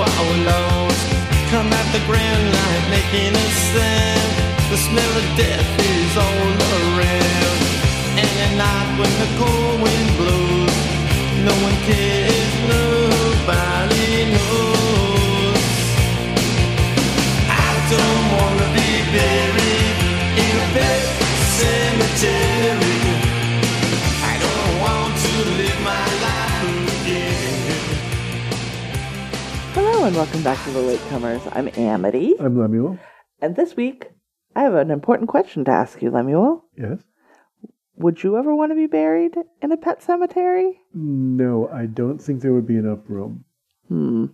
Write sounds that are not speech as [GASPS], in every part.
wallows. Come at the grand light making a sound. The smell of death is all around. And at night when the cold wind blows, no one cares, and welcome back to the Latecomers. I'm Amity, I'm Lemuel. and this week I have an important question to ask you, Lemuel. Yes. Would you ever want to be buried in a pet cemetery? No, I don't think there would be enough room. Hmm.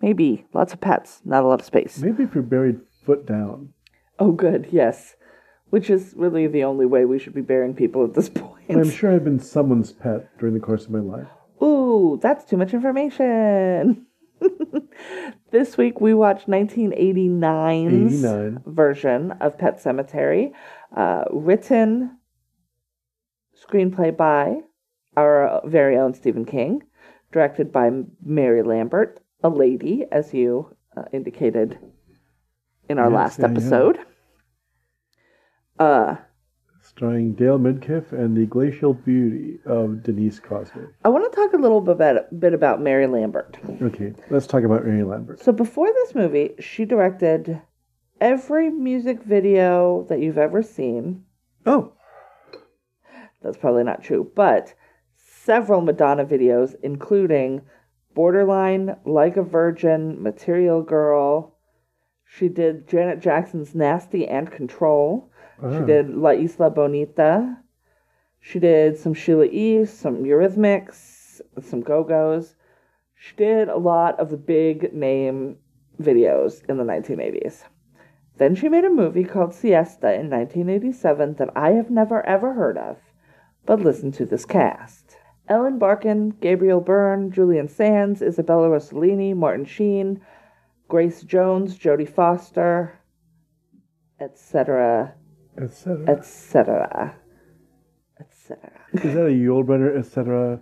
Maybe. Lots of pets, not a lot of space. Maybe if you're buried foot down. Oh, good, yes. Which is really the only way we should be burying people at this [LAUGHS] point. I'm sure I've been someone's pet during the course of my life. Ooh, that's too much information. [LAUGHS] this week we watched 1989's 89. version of Pet Sematary, uh, written screenplay by our very own Stephen King, directed by Mary Lambert, a lady, as you uh, indicated in our Yes, last yeah, yeah. episode. Uh, Starring Dale Midkiff and the glacial beauty of Denise Crosby. I want to talk a little bit bit about Mary Lambert. Okay, let's talk about Mary Lambert. So before this movie, she directed every music video that you've ever seen. Oh, That's probably not true, but several Madonna videos, including Borderline, Like a Virgin, Material Girl. She did Janet Jackson's Nasty and Control. She Ah. did La Isla Bonita. She did some Sheila E., some Eurythmics, some Go Go's. She did a lot of the big name videos in the 1980s. Then she made a movie called Siesta in 1987 that I have never ever heard of, but listen to this cast. Ellen Barkin, Gabriel Byrne, Julian Sands, Isabella Rossellini, Martin Sheen, Grace Jones, Jodie Foster, etc., etc. etc., etc. Is that a Yul Brynner, etc.,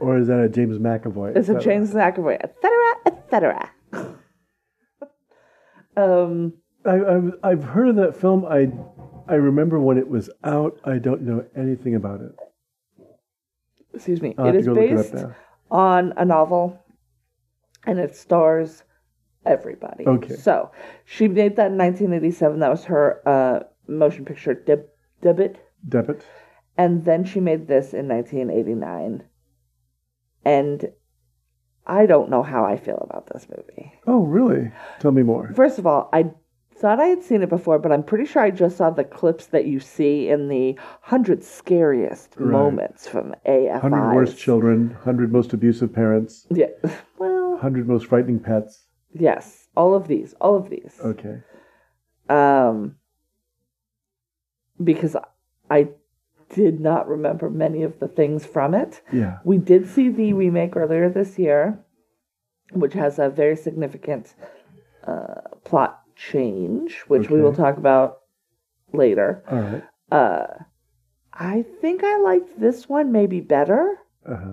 or is that a James McAvoy? It's a? James McAvoy, etc., etc. um, I, I've, I've heard of that film. I I remember when it was out. I don't know anything about it. excuse me. I'll It is look it based on a novel, and it stars everybody. Okay. So she made that in 1987. That was her uh, motion picture deb- debut, Debit. and then she made this in 1989. And I don't know how I feel about this movie. Oh, really? Tell me more. First of all, I thought I had seen it before, but I'm pretty sure I just saw the clips that you see in the 100 scariest Right. moments from AFI. Hundred worst children. Hundred most abusive parents. Yeah. [LAUGHS] Well, Hundred most frightening pets. yes. All of these. All of these. Okay. Um, because I did not remember many of the things from it. Yeah. We did see the remake earlier this year, which has a very significant uh, plot change, which we will talk about later. All right. Uh, I think I liked this one maybe better. Uh huh.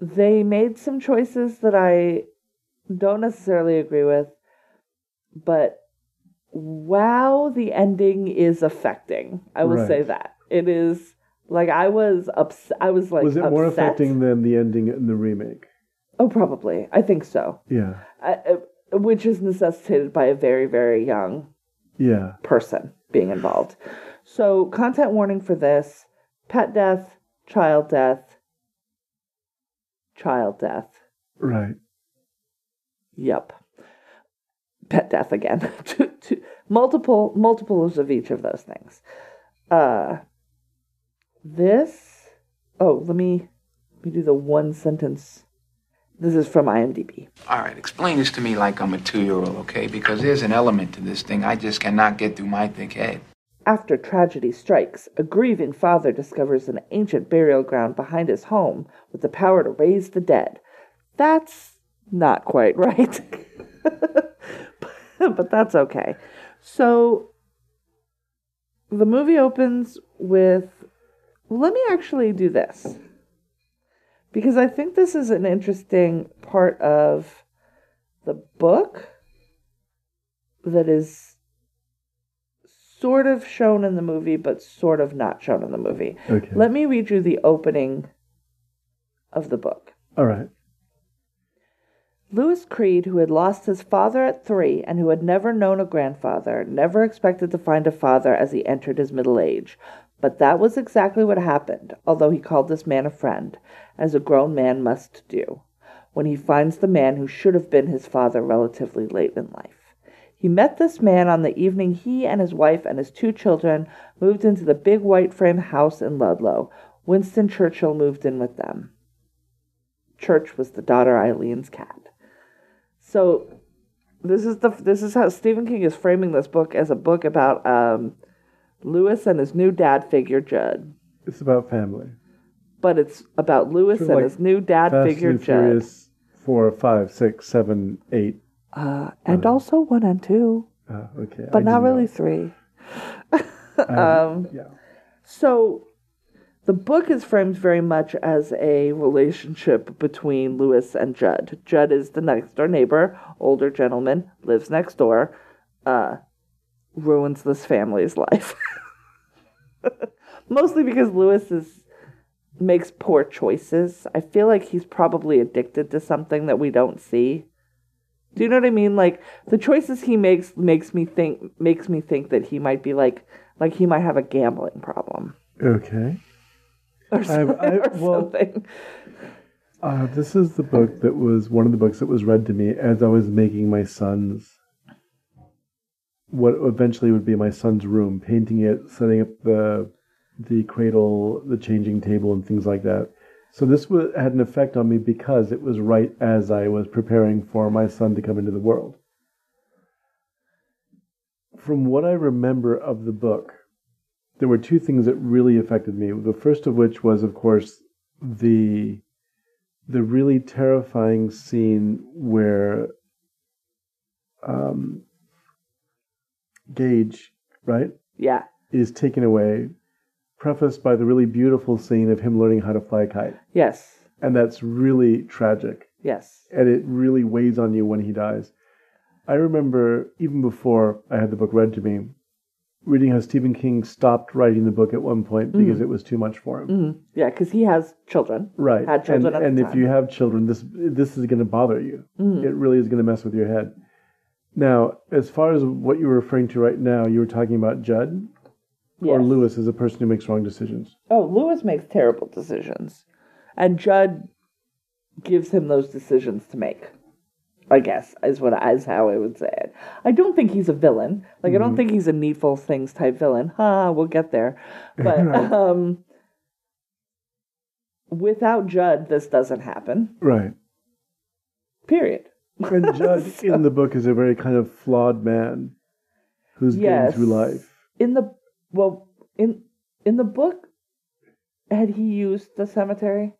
They made some choices that I don't necessarily agree with, but wow, the ending is affecting. I will Right. say that it is like I was upset. I was like, was it more affecting than the ending in the remake? Oh, probably. I think so. Yeah. I, uh, which is necessitated by a very, very young Yeah. person being involved. So, content warning for this pet death, child death, child death. Right. Yep. Pet death again. [LAUGHS] multiple multiples of each of those things. Uh this oh, let me let me do the one sentence. This is from IMDb. All right, explain this to me like I'm a two year old, okay? Because there's an element to this thing I just cannot get through my thick head. After tragedy strikes, a grieving father discovers an ancient burial ground behind his home with the power to raise the dead. That's not quite [LAUGHS] right. [LAUGHS] but that's okay. So the movie opens with let me actually do this. because I think this is an interesting part of the book that is sort of shown in the movie, but sort of not shown in the movie. Okay. Let me read you the opening of the book. All right. Louis Creed, who had lost his father at three and who had never known a grandfather, never expected to find a father as he entered his middle age. But that was exactly what happened, although he called this man a friend, as a grown man must do, when he finds the man who should have been his father relatively late in life. He met this man on the evening he and his wife and his two children moved into the big white frame house in Ludlow. Winston Churchill moved in with them. Church was the daughter Eileen's cat. So this is the this is how Stephen King is framing this book as a book about um, Lewis and his new dad figure Judd, It's about family. but it's about Lewis Sort of and like his new dad Fast figure and Judd, Furious four, five, six, seven, eight. uh, and also one and two, Uh, okay. but I not really know. three. [LAUGHS] Um, yeah. So the book is framed very much as a relationship between Lewis and Judd. Judd is the next door neighbor, older gentleman, lives next door, uh, ruins this family's [LAUGHS] life. Mostly because Lewis is makes poor choices. I feel like he's probably addicted to something that we don't see. Do you know what I mean? Like the choices he makes makes me think makes me think that he might be like like he might have a gambling problem Okay. Or, so- I- [LAUGHS] or well- something. Uh, this is the book that was one of the books that was read to me as I was making my son's what eventually would be my son's room, painting it, setting up the the cradle, the changing table, and things like that. So this wa had an effect on me because it was right as I was preparing for my son to come into the world. From what I remember of the book, there were two things that really affected me. The first of which was, of course, the the really terrifying scene where um, Gage, right, Yeah. is taken away, prefaced by the really beautiful scene of him learning how to fly a kite. Yes. And that's really tragic. Yes. And it really weighs on you when he dies. I remember, even before I had the book read to me, reading how Stephen King stopped writing the book at one point because it was too much for him. hmm Yeah, because he has children. Right. Had children and and if you have children, this this is going to bother you. Mhm. It really is going to mess with your head. Now, as far as what you were referring to right now, you were talking about Judd or Yes. Lewis as a person who makes wrong decisions. Oh, Lewis makes terrible decisions, and Judd gives him those decisions to make. I guess is what is how I would say it. I don't think he's a villain. Like I don't think he's a needful things type villain. Ha, we'll get there. [LAUGHS] But um, without Judd, this doesn't happen. Right. Period. And [LAUGHS] Judd So- in the book is a very kind of flawed man who's Yes. getting through life. In the well, in in the book, had he used the cemetery?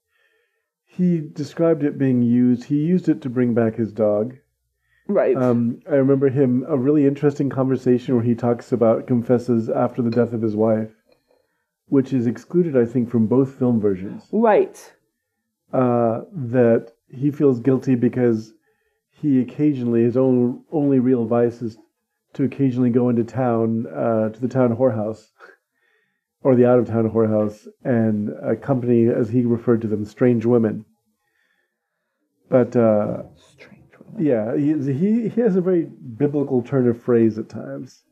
He described it being used. He used it to bring back his dog. Right. Um, I remember him a really interesting conversation where he talks about confesses after the death of his wife, which is excluded, I think, from both film versions. right. Uh, that he feels guilty because he occasionally his own only real vice is to occasionally go into town uh, to the town whorehouse or the out of town whorehouse and accompany, as he referred to them, strange women. But uh, Strange. woman. yeah, he, he he has a very biblical turn of phrase at times.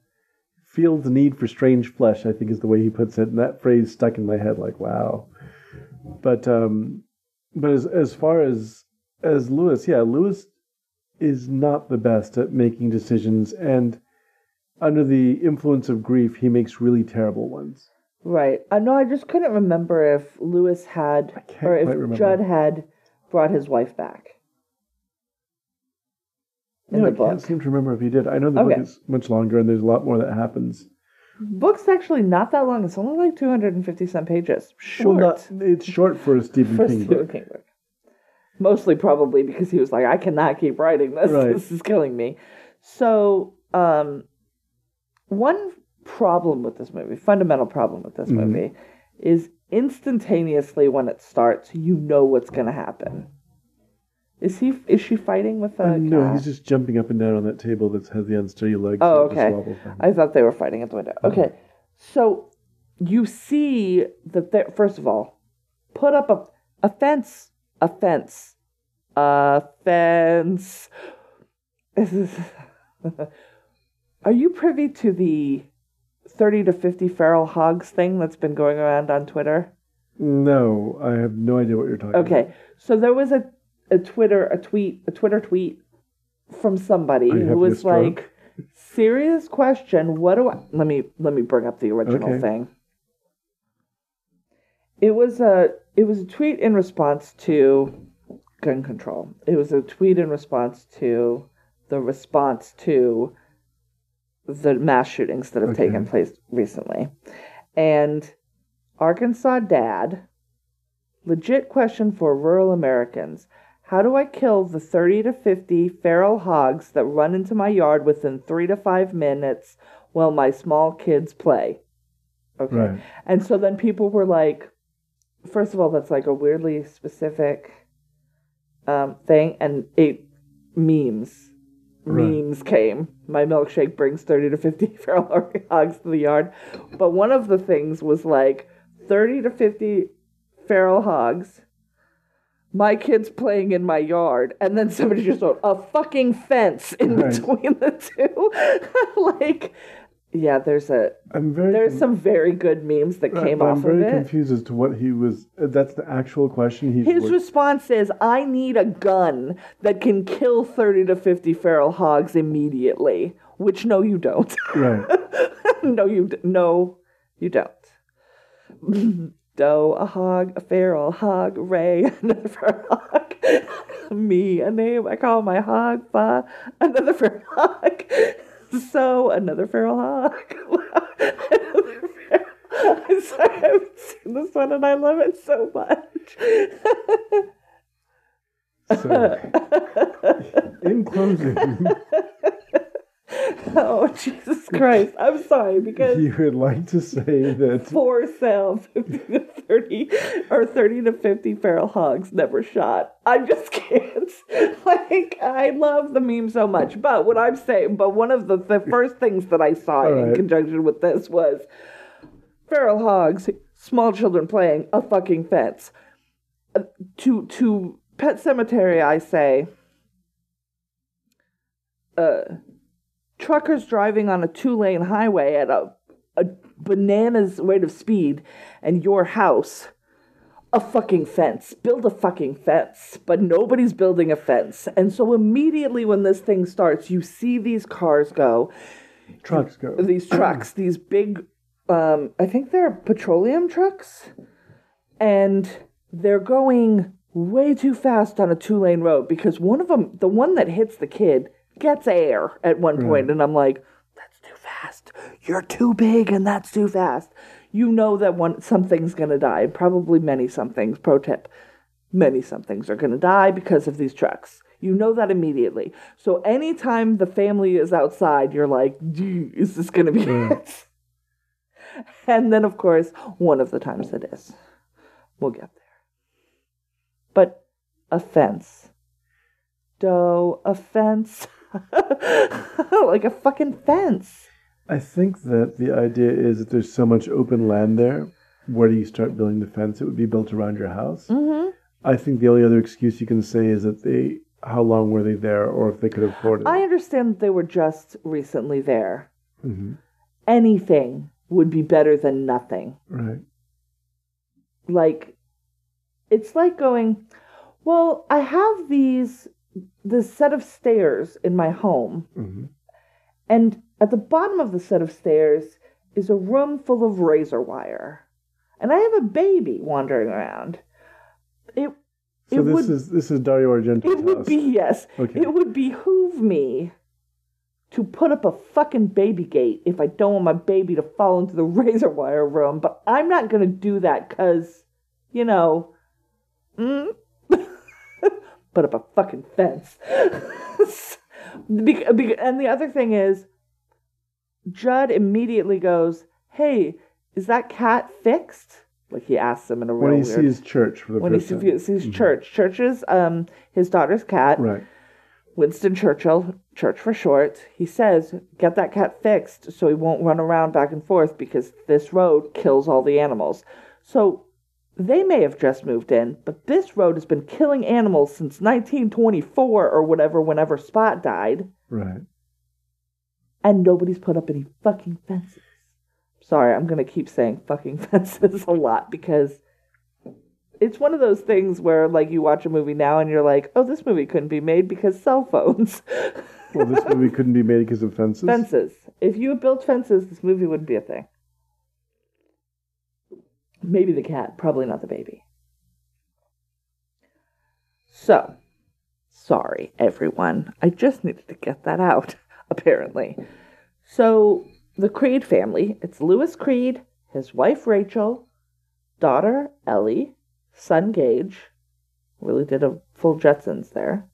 Feels the need for strange flesh, I think is the way he puts it, and that phrase stuck in my head like wow. But um, but as as far as as Lewis, yeah, Lewis is not the best at making decisions, and under the influence of grief, he makes really terrible ones. Right. I know. I just couldn't remember if Lewis had, or if remember. Judd had brought his wife back. In No, the I can't seem to remember if he did. I know the Okay. book is much longer, and there's a lot more that happens. Book's actually not that long. It's only like two hundred and fifty some pages. Short. Well, not, it's short for a Stephen for King Stephen book. King book. Mostly probably because he was like, I cannot keep writing this. Right. [LAUGHS] This is killing me. So, um, one problem with this movie, fundamental problem with this Mhm. movie, is instantaneously when it starts, you know what's gonna happen. Is he? Is she fighting with a Uh, no, cat? he's just jumping up and down on that table that has the unsteady legs. Oh, okay. I thought they were fighting at the window. Okay, so you see that there. First of all, put up a a fence, a fence, a fence. [LAUGHS] This is- [LAUGHS] Are you privy to the thirty to fifty feral hogs thing that's been going around on Twitter? No, I have no idea what you're talking about. Okay, so there was a a Twitter a tweet a Twitter tweet from somebody who was like, "Serious question. What do I?" Let me let me bring up the original Okay. thing. It was a it was a tweet in response to gun control. It was a tweet in response to the response to the mass shootings that have Okay. taken place recently. And Arkansas dad, legit question for rural Americans. How do I kill the 30 to 50 feral hogs that run into my yard within three to five minutes while my small kids play? Okay. Right. And so then people were like, first of all, that's like a weirdly specific um, thing, and it memes. Right. Memes came. My milkshake brings 30 to 50 [LAUGHS] feral hogs to the yard. But one of the things was like 30 to 50 feral hogs, my kids playing in my yard, and then somebody just wrote a fucking fence in Right. between the two. [LAUGHS] like, yeah, there's a I'm very. there's some very good memes that right, came off I'm very of it. confused as to what he was. uh, That's the actual question. He's His response is, "I need a gun that can kill thirty to fifty feral hogs immediately." Which no, you don't. right. [LAUGHS] no, you no, you don't. [LAUGHS] Doe, a hog, a feral hog, Ray, [LAUGHS] another feral hog, me, a name I call my hog, Fa, another feral hog, so another feral hog. [LAUGHS] another feral- I'm sorry, I haven't seen this one and I love it so much. So, in closing, [LAUGHS] [LAUGHS] oh Jesus Christ! I'm sorry because you would like to say that four sale 50 to 30 or 30 to 50 feral hogs never shot i just [LAUGHS] can't like i love the meme so much but what i'm saying but one of the, the first things that i saw All in right. conjunction with this was feral hogs small children playing a fucking fence Uh, to to pet cemetery i say uh truckers driving on a two lane highway at a, a bananas rate of speed and your house a fucking fence. Build a fucking fence but nobody's building a fence. And so immediately when this thing starts you see these cars go. Trucks go. these [CLEARS THROAT] trucks these big um i think they're petroleum trucks and they're going way too fast on a two lane road because one of them the one that hits the kid gets air at one point and i'm like that's too fast. You're too big and that's too fast. You know that one something's going to die. Probably many somethings pro tip many somethings are going to die because of these trucks. You know that immediately. So anytime the family is outside you're like "Gee, is this going to be it? [LAUGHS] And then of course one of the times it is. We'll get there. But a fence doe a fence [LAUGHS] [LAUGHS] like a fucking fence I think that the idea is that there's so much open land there. Where do you start building the fence? It would be built around your house. mm-hmm. I think the only other excuse you can say is that they, how long were they there, or if they could afford it. i understand that they were just recently there hmm anything would be better than nothing Right. like it's like going well i have these this set of stairs in my home. Hmm and at the bottom of the set of stairs is a room full of razor wire. And i have a baby wandering around. It So It this would- is this is Dario Argento's it would be yes. Okay. it would behoove me to put up a fucking baby gate if i don't want my baby to fall into the [LAUGHS] razor wire room. But i'm not going to do that because you know mm, put up a fucking fence [LAUGHS] and the other thing is judd immediately goes hey is that cat fixed Like he asks him in a real when he weird. sees church for the when he time. sees, sees Church, Church is um his daughter's cat. Right. Winston Churchill, Church for short. He says, "Get that cat fixed so he won't run around back and forth because this road kills all the animals." So they may have just moved in, but this road has been killing animals since 1924 or whatever. Whenever Spot died. Right. and nobody's put up any fucking fences. Sorry, I'm gonna keep saying fucking [LAUGHS] fences a lot because it's one of those things where like you watch a movie now and you're like, oh, this movie couldn't be made because cell phones. Well, this movie couldn't be made because of fences. fences. If you had built fences, this movie wouldn't be a thing. Maybe the cat, probably not the baby. So, sorry, everyone. I just needed to get that out, [LAUGHS] apparently. So, the Creed family it's Lewis Creed, his wife Rachel, daughter Ellie, son Gage, really did a full Jetsons there,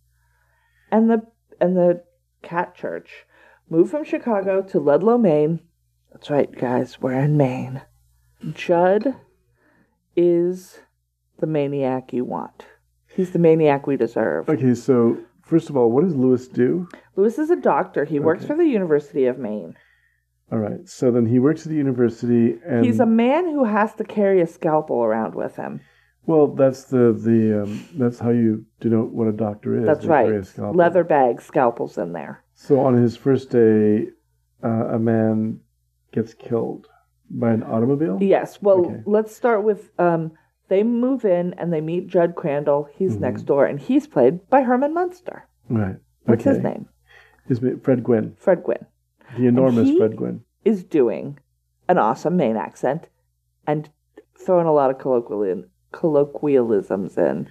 and the and the cat church moved from Chicago to Ludlow, Maine. That's right, guys, we're in Maine. Judd is the maniac you want. He's the maniac we deserve. Okay, so first of all, what does Lewis do? Lewis is a doctor. He works for the University of Maine. All right, so then he works at the university, and He's a man who has to carry a scalpel around with him. well, that's the the um, that's how you denote what a doctor is. That's right. Leather bag, scalpels in there. So on his first day, uh, a man gets killed by an automobile. Yes. Well, Okay. let's start with um, they move in and they meet Judd Crandall. He's Mm-hmm. next door, and he's played by Herman Munster. Right. What's okay. his name? His name Fred Gwynne, Fred Gwynne. the enormous Fred Gwynne. is doing an awesome Maine accent and throwing a lot of colloquial colloquialisms in.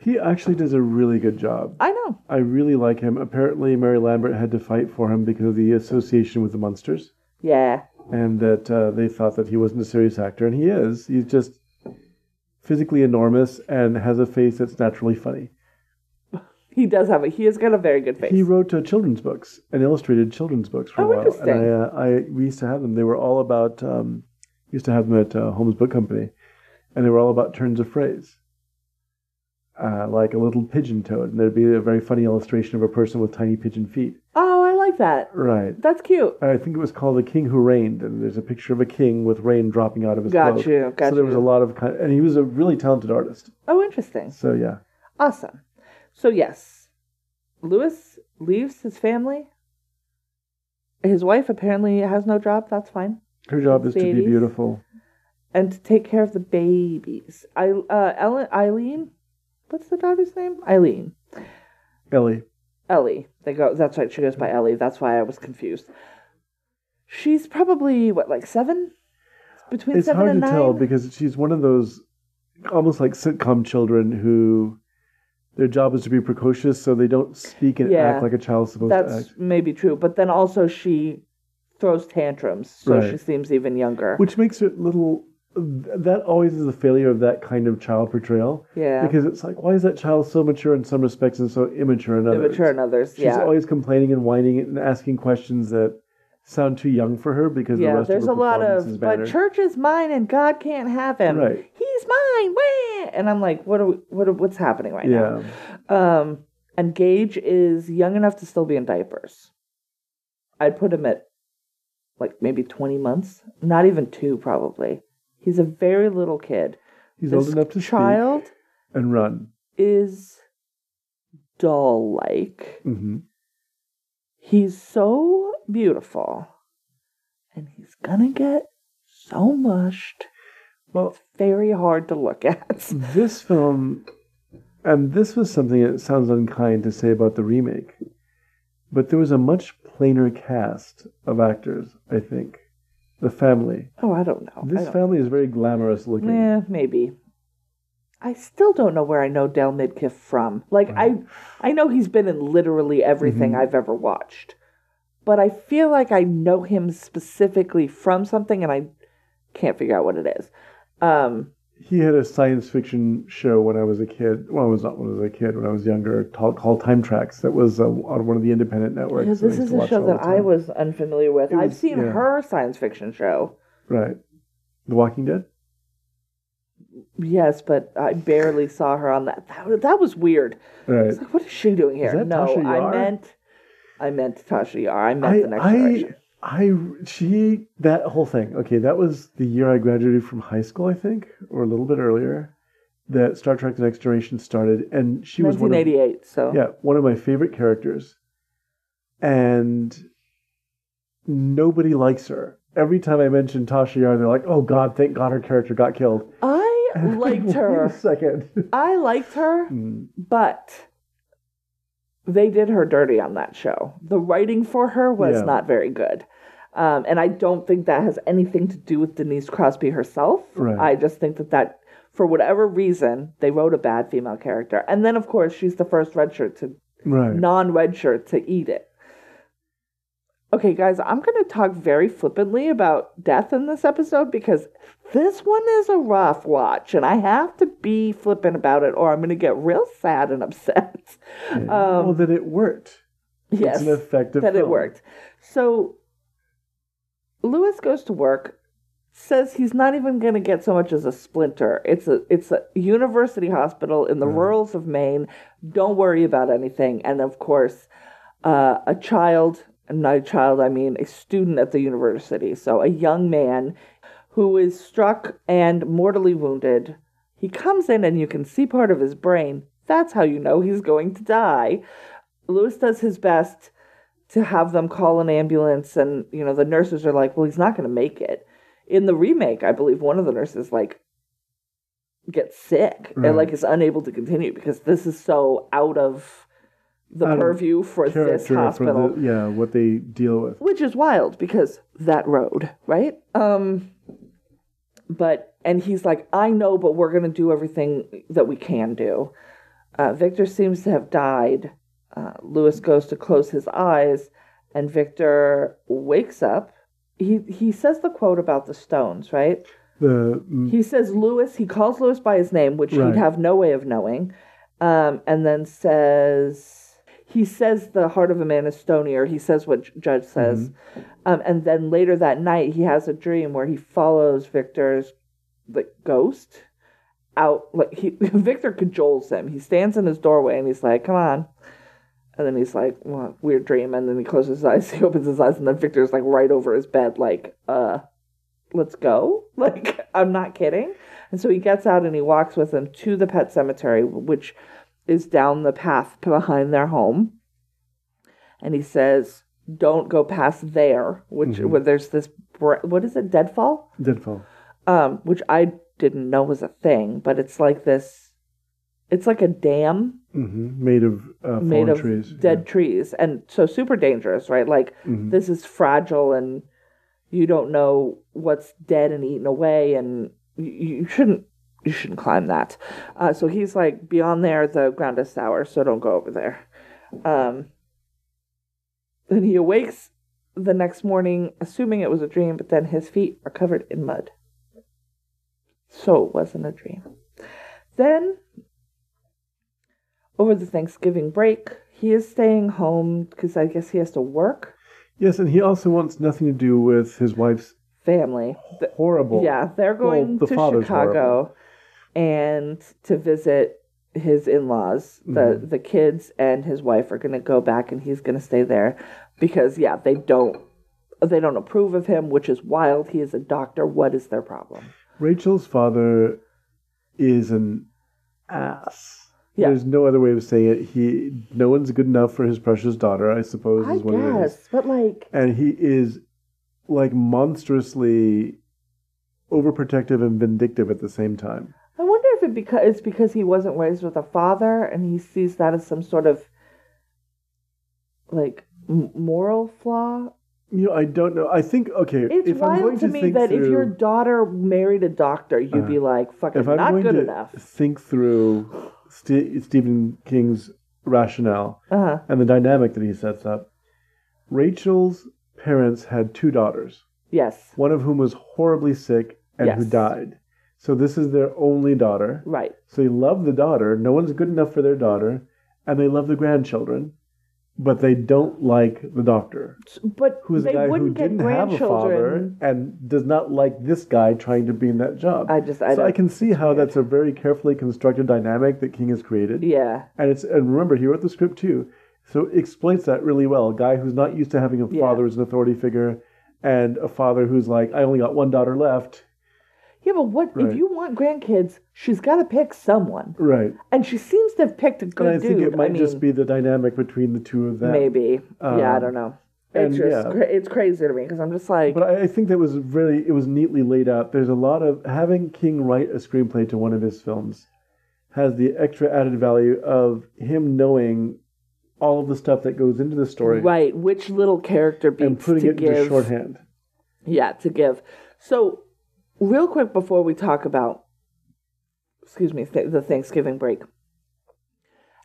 He actually does a really good job. I know. I really like him. Apparently, Mary Lambert had to fight for him because of the association with the Munsters, Yeah. And that uh, they thought that he wasn't a serious actor, and he is. He's just physically enormous and has a face that's naturally funny. He does have a he has got a very good face. He wrote uh, children's books and illustrated children's books for Oh, a while. interesting. And I, uh, I we used to have them. They were all about. Um, used to have them at uh, Holmes Book Company, and they were all about turns of phrase. Uh, like a little pigeon toad, and there'd be a very funny illustration of a person with tiny pigeon feet. Like that. Right. That's cute. I think it was called The King Who Reigned, and there's a picture of a king with rain dropping out of his Got cloak. you, got so there was a you. lot of kind, and he was a really talented artist. Oh, interesting. So yeah, Awesome. So yes, Lewis leaves his family. His wife apparently has no job. That's fine. her job is to be Babies. beautiful. and to take care of the babies. I, uh, Ellen, Eileen, what's the daughter's name? Eileen. Ellie, Ellie. They go. That's right. She goes by Ellie. That's why I was confused. She's probably what, like seven? Between it's seven hard and to nine. tell because she's one of those almost like sitcom children who their job is to be precocious, so they don't speak and Yeah. act like a child's supposed That's to act. maybe true, but then also she throws tantrums, so Right. she seems even younger. Which makes it little. That always is a failure of that kind of child portrayal. yeah, Because it's like, why is that child so mature in some respects and so immature in others? immature and others. She's yeah, always complaining and whining and asking questions that sound too young for her because the yeah. rest There's of a lot of, but church is mine and God can't have him. Right. He's mine. Wah! And I'm like, what are we, what are, what's happening right now? yeah, Um, and Gage is young enough to still be in diapers. I'd put him at like maybe 20 months, not even two, probably. He's a very little kid. he's This old enough to child speak and run. is doll like. hmm He's so beautiful, and he's gonna get so mushed. Well, Very hard to look at. [LAUGHS] this film, and this was something that sounds unkind to say about the remake, but there was a much plainer cast of actors. I think the family. Oh, I don't know. This don't- family is very glamorous looking. Yeah, maybe. I still don't know where I know Del Midkiff from. Like I I know he's been in literally everything Mm-hmm. I've ever watched. But I feel like I know him specifically from something and I can't figure out what it is. Um He had a science fiction show when I was a kid. Well, I was not when I was a kid. When I was younger, called, called Time Trax. That was uh, on one of the independent networks. I this is a show that I was unfamiliar with. It I've seen yeah. her science fiction show. right. The Walking Dead. Yes, but I barely saw her on that. That, that was weird. Right. It's like, what is she doing here? no, I meant, I meant Tasha Yar. I meant I, the next I, generation. I, she, that whole thing. Okay, that was the year I graduated from high school, I think, or a little bit earlier. That Star Trek: The Next Generation started, and she was one of 1988. So yeah one of my favorite characters, and nobody likes her. Every time I mention Tasha Yar, they're like, "Oh God, thank God her character got killed." I liked [LAUGHS] Wait her. a second. I liked her, Mm, but they did her dirty on that show. The writing for her was Yeah. not very good. Um, and I don't think that has anything to do with Denise Crosby herself. Right. I just think that that, for whatever reason, they wrote a bad female character. And then, of course, she's the first red shirt to right. non red shirt to eat it. Okay, guys, I'm going to talk very flippantly about death in this episode because this one is a rough watch and I have to be flippant about it or I'm going to get real sad and upset. [LAUGHS] Um, well, that it worked. yes, It's an effective that it worked. So Lewis goes to work, says he's not even going to get so much as a splinter. It's a it's a university hospital in the Right. rurals of Maine. Don't worry about anything. And of course, uh, a child, not a child, I mean a student at the university. So a young man who is struck and mortally wounded. He comes in and you can see part of his brain. That's how you know he's going to die. Lewis does his best to have them call an ambulance and you know the nurses are like well he's not going to make it in the remake i believe one of the nurses like gets sick Right. and like is unable to continue because this is so out of the Out purview for this Character for hospital the, yeah, what they deal with. which is wild because that road right um but and he's like i know but we're going to do everything that we can do uh, victor seems to have died uh, lewis goes to close his eyes and victor wakes up he he says the quote about the stones right The mm, he says Lewis. He calls Lewis by his name, which Right. he'd have no way of knowing, um, and then says he says the heart of a man is stonier. He says what Judd says, um, and then later that night he has a dream where he follows Victor's like ghost out. Like he [LAUGHS] Victor cajoles him. He stands in his doorway and he's like, "Come on." And then he's like, well, weird dream. And then he closes his eyes, [LAUGHS] he opens his eyes, and then Victor's like right over his bed, like, uh, let's go. [LAUGHS] Like, I'm not kidding. And so he gets out and he walks with him to the pet cemetery, which is down the path behind their home. And he says, don't go past there, which Mhm. where there's this, what is it, deadfall? Deadfall. Um, which I didn't know was a thing, but it's like this, it's like a dam hmm Made of uh, made of trees. dead trees and so super dangerous right like Mhm. this is fragile and you don't know what's dead and eaten away and you, you shouldn't you shouldn't climb that uh, so he's like beyond there the ground is sour so don't go over there um then he awakes the next morning assuming it was a dream but then his feet are covered in mud so it wasn't a dream then over the Thanksgiving break, he is staying home because I guess he has to work. Yes, and he also wants nothing to do with his wife's Family. Horrible. yeah, they're Well, going the to Chicago and to visit his in-laws. The Mhm. the kids and his wife are going to go back and he's going to stay there because yeah, they don't they don't approve of him, which is wild. He is a doctor. What is their problem? Rachel's father is an ass. Yeah. There's no other way of saying it. He, no one's good enough for his precious daughter. I suppose I is what it is. guess, but like And he is like monstrously overprotective and vindictive at the same time. I wonder if it because it's because he wasn't raised with a father and he sees that as some sort of like m- moral flaw. You know, I don't know. I think okay. It's if I'm going wild to to me think that if your daughter married a doctor, you'd Uh, be like, "Fucking if I'm not going good to enough." think through Ste Stephen King's rationale Uh huh. and the dynamic that he sets up, Rachel's parents had two daughters, Yes. one of whom was horribly sick and who died. So this is their only daughter. Right. So they love the daughter. No one's good enough for their daughter, and they love the grandchildren. but they don't like the doctor, But who is they a guy who wouldn't get didn't have a father grandchildren. and does not like this guy trying to be in that job. I just, I so I can see how that's a very carefully constructed dynamic that King has created. yeah, And it's and remember he wrote the script too, so it explains that really well. A guy who's not used to having a Yeah. father as an authority figure, and a father who's like, I only got one daughter left. Yeah. But what Right. if you want grandkids? She's got to pick someone, Right. and she seems to have picked a good And I dude. think it might I just mean, be the dynamic between the two of them. maybe. yeah, I Um, don't know. and It's just yeah. cra- it's crazy to me because I'm just like, But I, I think that was really it was neatly laid out. There's a lot of having King write a screenplay to one of his films has the extra added value of him knowing all of the stuff that goes into the story right, which little character beats and putting to it give into shorthand. Yeah, to give. So, real quick before we talk about, excuse me, th- the Thanksgiving break,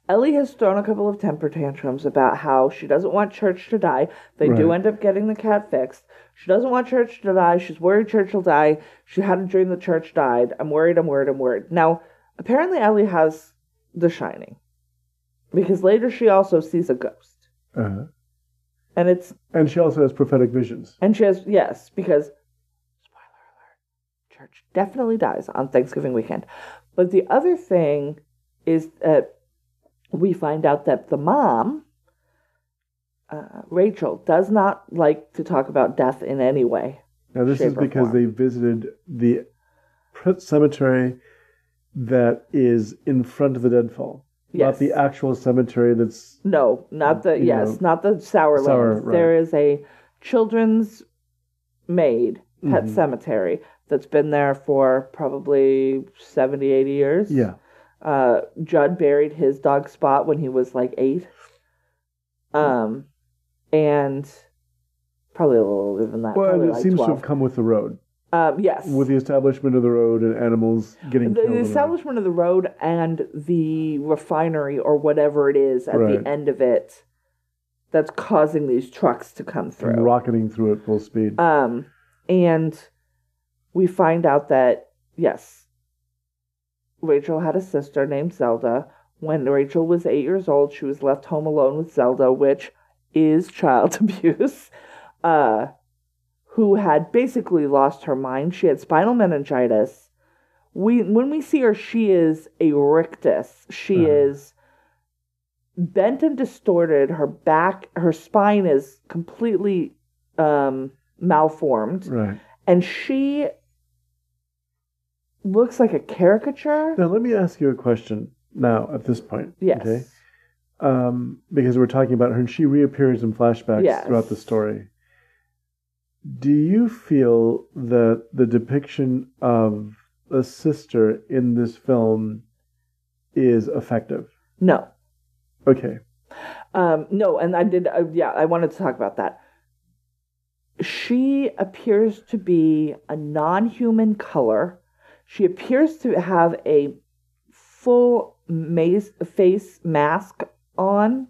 Ellie has thrown a couple of temper tantrums about how she doesn't want Church to die. They do end up getting the cat fixed. She doesn't want Church to die. She's worried Church will die. She had a dream the Church died. I'm worried, I'm worried, I'm worried. Now, apparently, Ellie has The Shining. Because later she also sees a ghost. Uh-huh. And it's And she also has prophetic visions. and she has, yes, because, church definitely dies on Thanksgiving weekend. But the other thing is that we find out that the mom, uh, Rachel, does not like to talk about death in any way. Now this is because form. they visited the cemetery that is in front of the deadfall, Yes. not the actual cemetery that's No, not the, yes, know, not the sour, Sour, land. right. There is a children's made pet Mhm. cemetery that's been there for probably 70, 80 years. yeah. uh, Judd buried his dog Spot when he was like eight. Um, and probably a little older than that. Well, and it like seems 12. to have come with the road, Um, yes. with the establishment of the road and animals getting the, the and establishment of the road and the refinery or whatever it is at Right. the end of it that's causing these trucks to come through. rocketing through at full speed. Um, and we find out that yes, Rachel had a sister named Zelda. When Rachel was eight years old, she was left home alone with Zelda, which is [LAUGHS] child abuse. Uh, who had basically lost her mind. She had spinal meningitis. We when we see her, she is a rictus. She Uh-huh. is bent and distorted. Her back, her spine is completely um, malformed, right. and she looks like a caricature. Now let me ask you a question. Now at this point, Yes. okay, um, because we're talking about her, and she reappears in flashbacks Yes. throughout the story. Do you feel that the depiction of a sister in this film is effective? No, Okay. um, no, and I did. Uh, yeah, I wanted to talk about that. She appears to be a non-human color. She appears to have a full maze, face mask on.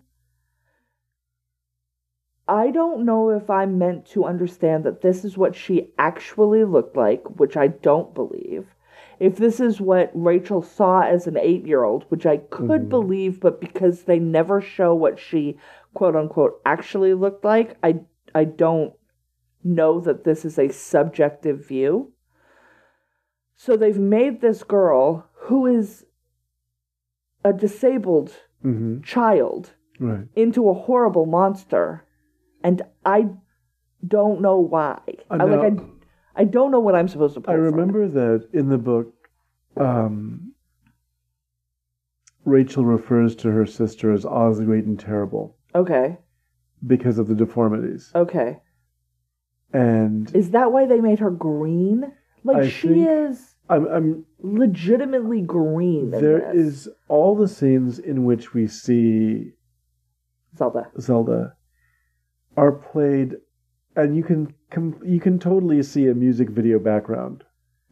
I don't know if I'm meant to understand that this is what she actually looked like, which I don't believe. If this is what Rachel saw as an eight year old, which I could Mhm. believe, but because they never show what she quote unquote actually looked like, I I don't know that this is a subjective view. So they've made this girl who is a disabled Mm-hmm. child Right. into a horrible monster, and I don't know why. Uh, I like now- I, I don't know what I'm supposed to. I from. remember that in the book, um, Rachel refers to her sister as Oz the Great and Terrible Okay, because of the deformities. okay. And Is that why they made her green? Like I she is I'm, I'm legitimately green. there is all the scenes in which we see Zelda. Zelda are played, and you can com- you can totally see a music video background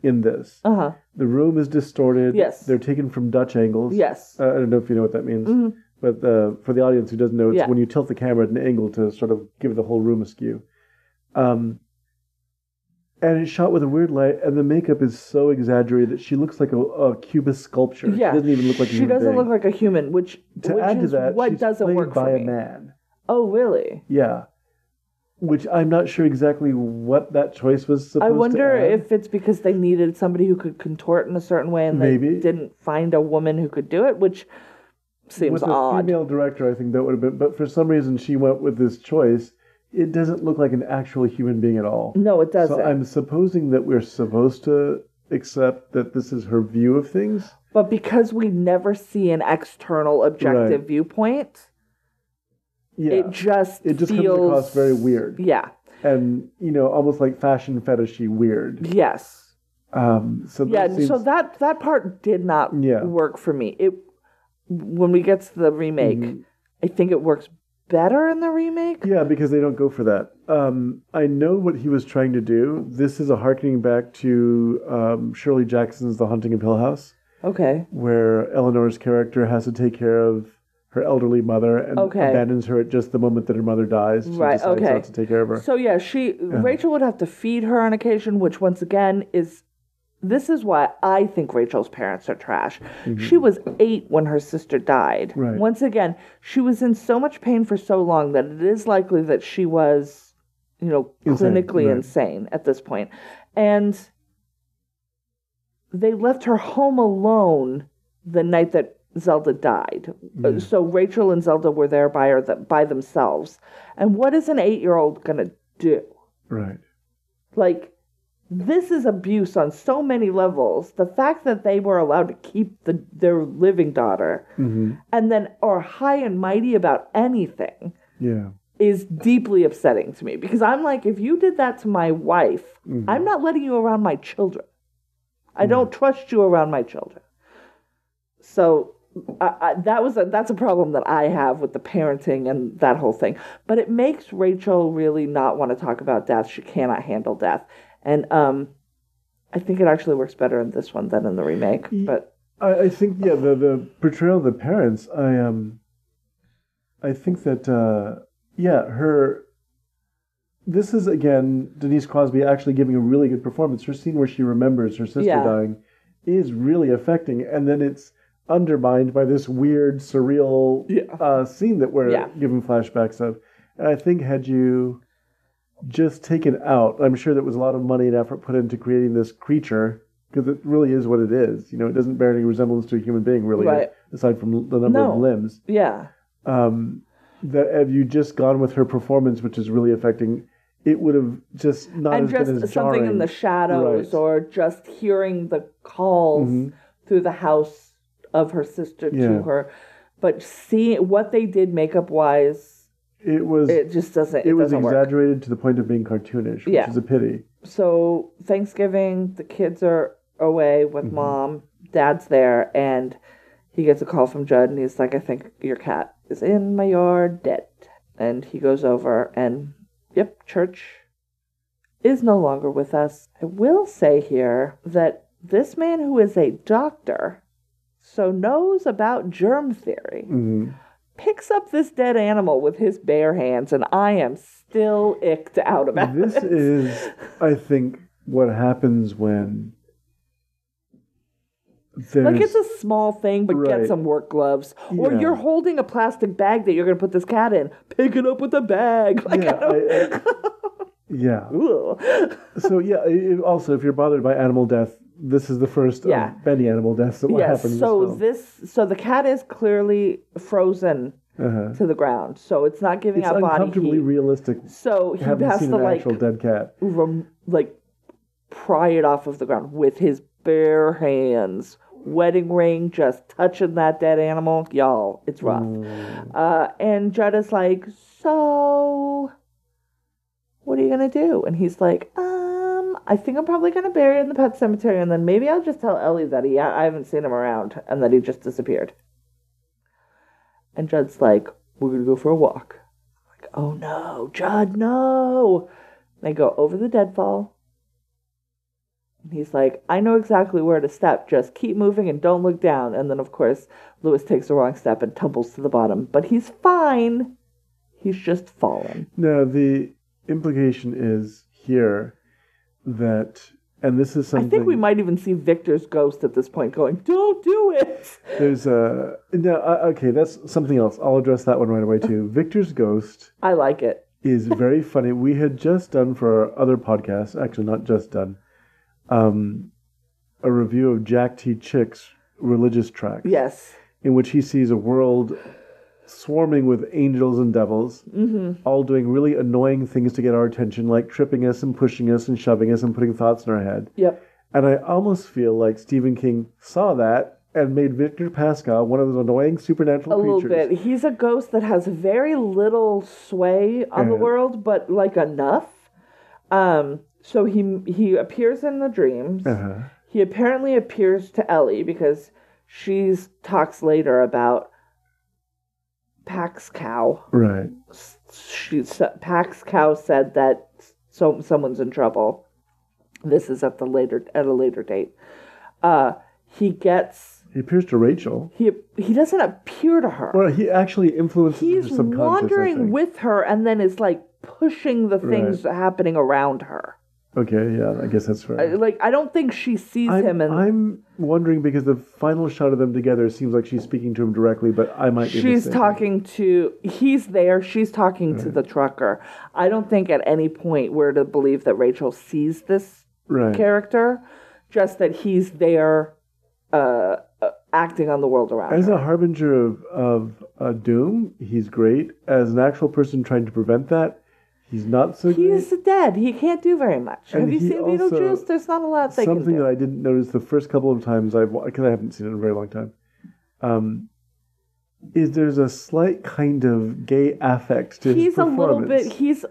in this. Uh huh. The room is distorted. Yes. they're taken from Dutch angles. Yes. Uh, I don't know if you know what that means, Mhm. but uh, for the audience who doesn't know, it's Yeah. when you tilt the camera at an angle to sort of give the whole room a skew. Um, and it's shot with a weird light, and the makeup is so exaggerated that she looks like a, a cubist sculpture. Yeah. she doesn't even look like a she human doesn't being. look like a human, which To which add to is that, what she's doesn't played work by for a me. man. Oh, really? Yeah. Which I'm not sure exactly what that choice was supposed to be. I wonder to add. if it's because they needed somebody who could contort in a certain way and Maybe. they didn't find a woman who could do it, which seems with a odd. female director, I think that would have been. But for some reason, she went with this choice. It doesn't look like an actual human being at all. No, it doesn't. So I'm supposing that we're supposed to accept that this is her view of things. But because we never see an external objective Right. viewpoint, Yeah, it just it just feels comes across very weird, Yeah. and you know, almost like fashion fetishy weird. Yes. Um, so Yeah. seems, So that that part did not Yeah. work for me. It when we get to the remake, Mhm. I think it works better in the remake. Yeah, because they don't go for that. Um, I know what he was trying to do. This is a harkening back to um, Shirley Jackson's The Haunting of Hill House, Okay. where Eleanor's character has to take care of her elderly mother and Okay. abandons her at just the moment that her mother dies. She Right, decides okay. not to take care of her. So yeah, she Rachel would have to feed her on occasion, which once again is this is why I think Rachel's parents are trash. She was eight when her sister died. Mm-hmm. Right. Once again, she was in so much pain for so long that it is likely that she was, you know, Insane, clinically right. insane at this point. And they left her home alone the night that Zelda died. So Rachel and Zelda were there by her by themselves. And what is an eight year old gonna do? right. Like, this is abuse on so many levels. The fact that they were allowed to keep the, their living daughter hmm and then are high and mighty about anything Yeah. is deeply upsetting to me because I'm like, if you did that to my wife, I'm not letting you around my children. I don't trust you around my children. So I, I, that was a, that's a problem that I have with the parenting and that whole thing. But it makes Rachel really not want to talk about death. She cannot handle death, and um, I think it actually works better in this one than in the remake. But I, I think yeah, the the portrayal of the parents. I um, I think that uh, yeah, her. This is again Denise Crosby actually giving a really good performance. Her scene where she remembers her sister Yeah. dying is really affecting, and then it's undermined by this weird, surreal Yeah. uh, scene that we're Yeah. given flashbacks of. And I think had you just taken out, I'm sure there was a lot of money and effort put into creating this creature because it really is what it is. You know, it doesn't bear any resemblance to a human being, really, Right. aside from the number No. of limbs. yeah, Um, that have you just gone with her performance, which is really affecting, it would have just not and just something jarring. in the shadows Right. or just hearing the calls Mhm. through the house of her sister Yeah. to her but seeing what they did makeup wise It was it just doesn't it, it was doesn't work exaggerated to the point of being cartoonish, which Yeah. is a pity. so thanksgiving the kids are away with Mm-hmm. mom dad's there and he gets a call from judd and he's like i think your cat is in my yard dead and he goes over and yep church is no longer with us i will say here that this man who is a doctor so knows about germ theory Mhm. Picks up this dead animal with his bare hands and i am still icked out about it. This is, I think, what happens when there's Like it's a small thing, but get some work gloves. Or you're holding a plastic bag that you're going to put this cat in. Pick it up with a bag. [LAUGHS] Like, yeah, I I- I- [LAUGHS] yeah. So yeah. i- i- Also, if you're bothered by animal death, this is the first Yeah. of many animal deaths that will Yes. happen. So this, this, so the cat is clearly frozen uh-huh. to the ground. So it's not giving it's out body heat. uncomfortably realistic. so he has to an like, actual dead cat. rem- like pry it off of the ground with his bare hands. Wedding ring just touching that dead animal, y'all. It's rough. Mm. Uh, and Judd is like, so what are you gonna do? And he's like, um, I think I'm probably gonna bury it in the pet cemetery, and then maybe I'll just tell Ellie that he I haven't seen him around and that he just disappeared. And Judd's like, we're gonna go for a walk. I'm like, oh no, Judd, no. They go over the deadfall. And he's like, I know exactly where to step. Just keep moving and don't look down. And then, of course, Lewis takes the wrong step and tumbles to the bottom. But he's fine. He's just fallen. Now the implication is here that and this is something. I think we might even see Victor's ghost at this point going, "Don't do it." There's a no. Uh, okay, that's something else. I'll address that one right away too. [LAUGHS] Victor's ghost I like it. is [LAUGHS] very funny. We had just done for our other podcast, actually not just done, um, a review of Jack T. Chick's religious tracks, Yes. in which he sees a world swarming with angels and devils, all doing really annoying things to get our attention, like tripping us and pushing us and shoving us and putting thoughts in our head. Yep. And I almost feel like Stephen King saw that and made Victor Pascow one of those annoying supernatural A little creatures. bit. He's a ghost that has very little sway on the world, but like enough. Um. So he he appears in the dreams. Uh-huh. He apparently appears to Ellie because she talks later about Pax Cow. Right. She Pax Cow said that so someone's in trouble. This is at the later at a later date. Uh, he gets He appears to Rachel. he he doesn't appear to her. Well, he actually influences He's her subconscious. I wandering with her and then is like pushing the things happening around her. Okay, yeah, I guess that's I- right. Like I don't think she sees I'm, him and I'm wondering because the final shot of them together seems like she's speaking to him directly, but I might be she's mistaken. talking to he's there she's talking to the trucker i don't think at any point we're to believe that rachel sees this right. character just that he's there uh, uh acting on the world around As her. a harbinger of of uh, doom, he's great. As an actual person trying to prevent that, he's not so great. he's dead. He can't do very much. And have you seen also- beetlejuice there's not a lot they Something can do. that I didn't notice the first couple of times I've because I haven't seen it in a very long time. Um, is there's a slight kind of gay affect to his he's a little bit he's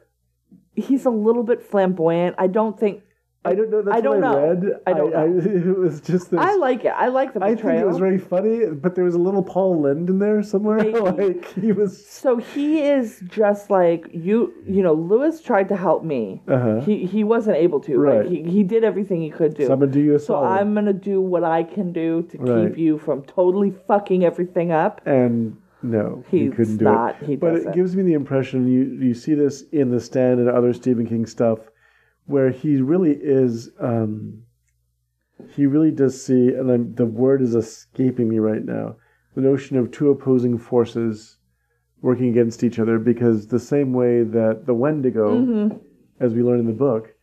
he's a little bit flamboyant. I don't think I don't know. That's I don't what I know. read. I don't know. [LAUGHS] it was just this. i like it i like the I think it was very funny, but there was a little Paul Lynde in there somewhere. [LAUGHS] Maybe. like he was. So he is just like you. You know, Lewis tried to help me. Uh-huh. He he wasn't able to. Right. Like he he did everything he could do. So I'm gonna do you a So solid. I'm gonna do what I can do to Right. keep you from totally fucking everything up. and no, he couldn't do not. it. But doesn't. it gives me the impression you you see this in the stand and other Stephen King stuff, where he really is. Um, he really does see, and I'm, the word is escaping me right now. The notion of two opposing forces working against each other, because the same way that the Wendigo, Mm-hmm. as we learn in the book,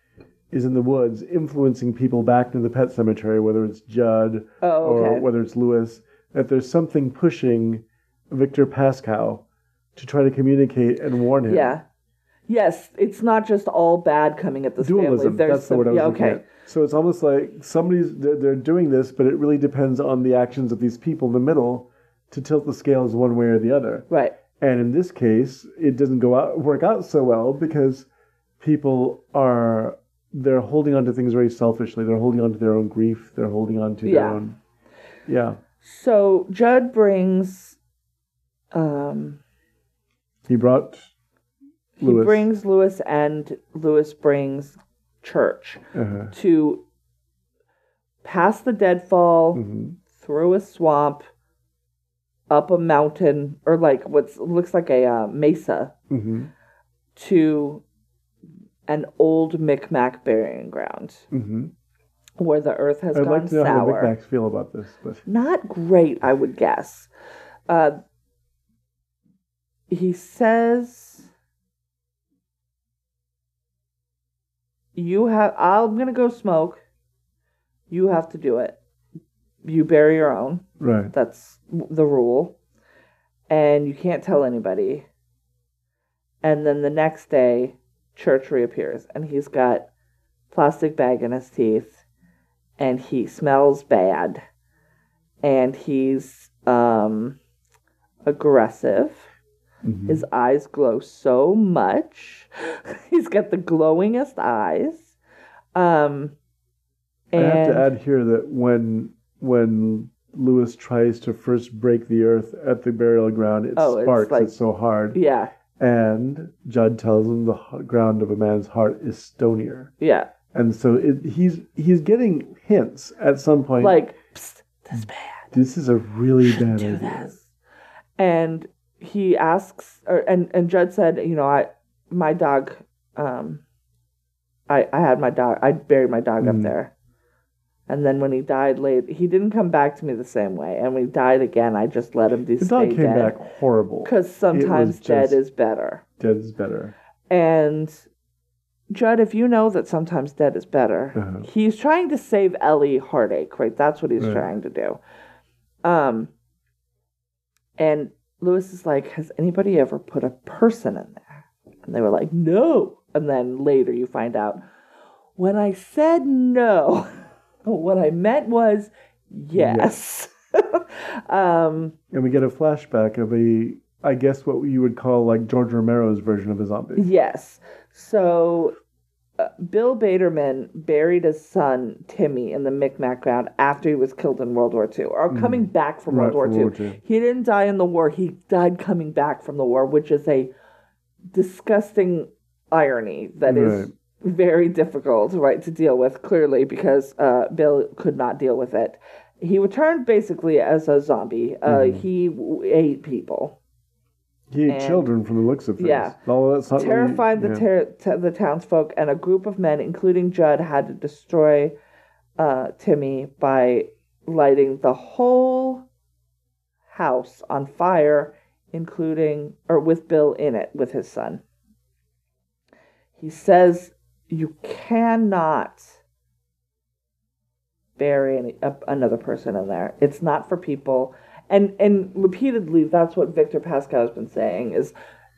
is in the woods influencing people back to the pet cemetery, whether it's Judd Oh, or whether it's Lewis, that there's something pushing Victor Pascow to try to communicate and warn him. Yeah. Yes, it's not just all bad coming at this Dualism. family. There's That's the word I was yeah, okay. at. So it's almost like somebody's they're, they're doing this, but it really depends on the actions of these people in the middle to tilt the scales one way or the other. Right. And in this case, it doesn't go out work out so well because people are they're holding on to things very selfishly. They're holding on to their own grief. They're holding on to their own. Yeah. So Judd brings um He brought he Lewis. brings Lewis and Lewis brings Church uh-huh. to pass the deadfall hmm through a swamp up a mountain or like what looks like a uh, mesa hmm to an old Micmac burying ground hmm where the earth has I'd gone like to know how the sour. Micmacs feel about this, but Not great, I would guess. Uh, he says, "You have. I'm gonna go smoke. You have to do it. You bury your own. right. That's the rule, and you can't tell anybody." And then the next day, Church reappears, and he's got plastic bag in his teeth, and he smells bad, and he's um aggressive. Mhm. His eyes glow so much. [LAUGHS] he's got the glowingest eyes. Um, and... I have to add here that when when Lewis tries to first break the earth at the burial ground, it Oh, it's sparks. like- it's so hard. yeah, And Judd tells him the ground of a man's heart is stonier, yeah, and so it, he's he's getting hints at some point. like Psst, is bad. this is a really bad do idea. this. And he asks, or and and Judd said, you know, I my dog, um, I I had my dog, I buried my dog up Mm. there, And then when he died late, he didn't come back to me the same way. And when he died again, I just let him be The dog came dead. back horrible. Because sometimes dead is better. Dead is better. And Judd, if you know that sometimes dead is better, Uh-huh. he's trying to save Ellie heartache, right? That's what he's Right. trying to do. Um, and Lewis is like, "Has anybody ever put a person in there?" And they were like, "No." And then later you find out when I said no, [LAUGHS] what I meant was yes. [LAUGHS] um, And we get a flashback of a, I guess what you would call like George Romero's version of a zombie. Yes. So Bill Baterman buried his son Timmy in the Micmac ground after he was killed in World War II, or coming back from Mm. Right, World War II. World War II. He didn't die in the war; he died coming back from the war, which is a disgusting irony that is Right. very difficult, right, to deal with. Clearly, because uh, Bill could not deal with it. He returned basically as a zombie. Uh, Mm-hmm. He w- ate people. He ate children from the looks of things. Yeah. Although that's not really- terrified the yeah. ter- t- the townsfolk, and a group of men, including Judd, had to destroy uh, Timmy by lighting the whole house on fire, including or with Bill in it with his son. He says you cannot bury any, a, another person in there. It's not for people. And and repeatedly, that's what Victor Pascow has been saying is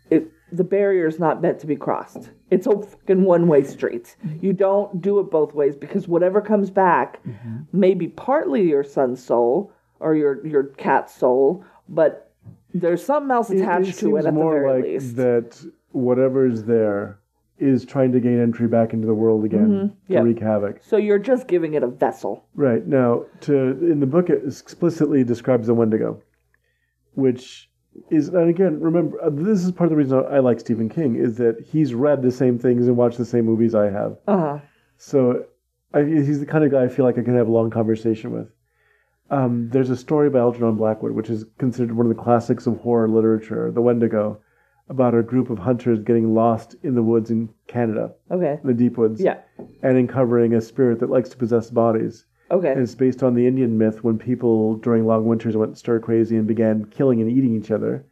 it the barrier is not meant to be crossed. It's a fucking one way street. Mm-hmm. You don't do it both ways because whatever comes back mm-hmm. may be partly your son's soul or your your cat's soul, but there's something else attached it to it at the very like least. that whatever's there is trying to gain entry back into the world again to Mm-hmm. Yep. wreak havoc. so you're just giving it a vessel. Right now, to in the book, it explicitly describes the Wendigo, which is, and again, remember, uh, this is part of the reason I like Stephen King is that he's read the same things and watched the same movies I have. Uh huh. So I, he's the kind of guy I feel like I can have a long conversation with. Um, there's a story by Algernon Blackwood, which is considered one of the classics of horror literature, The Wendigo, about a group of hunters getting lost in the woods in Canada, Okay. in the deep woods, Yeah. and uncovering a spirit that likes to possess bodies. Okay. And it's based on the Indian myth when people during long winters went stir crazy and began killing and eating each other.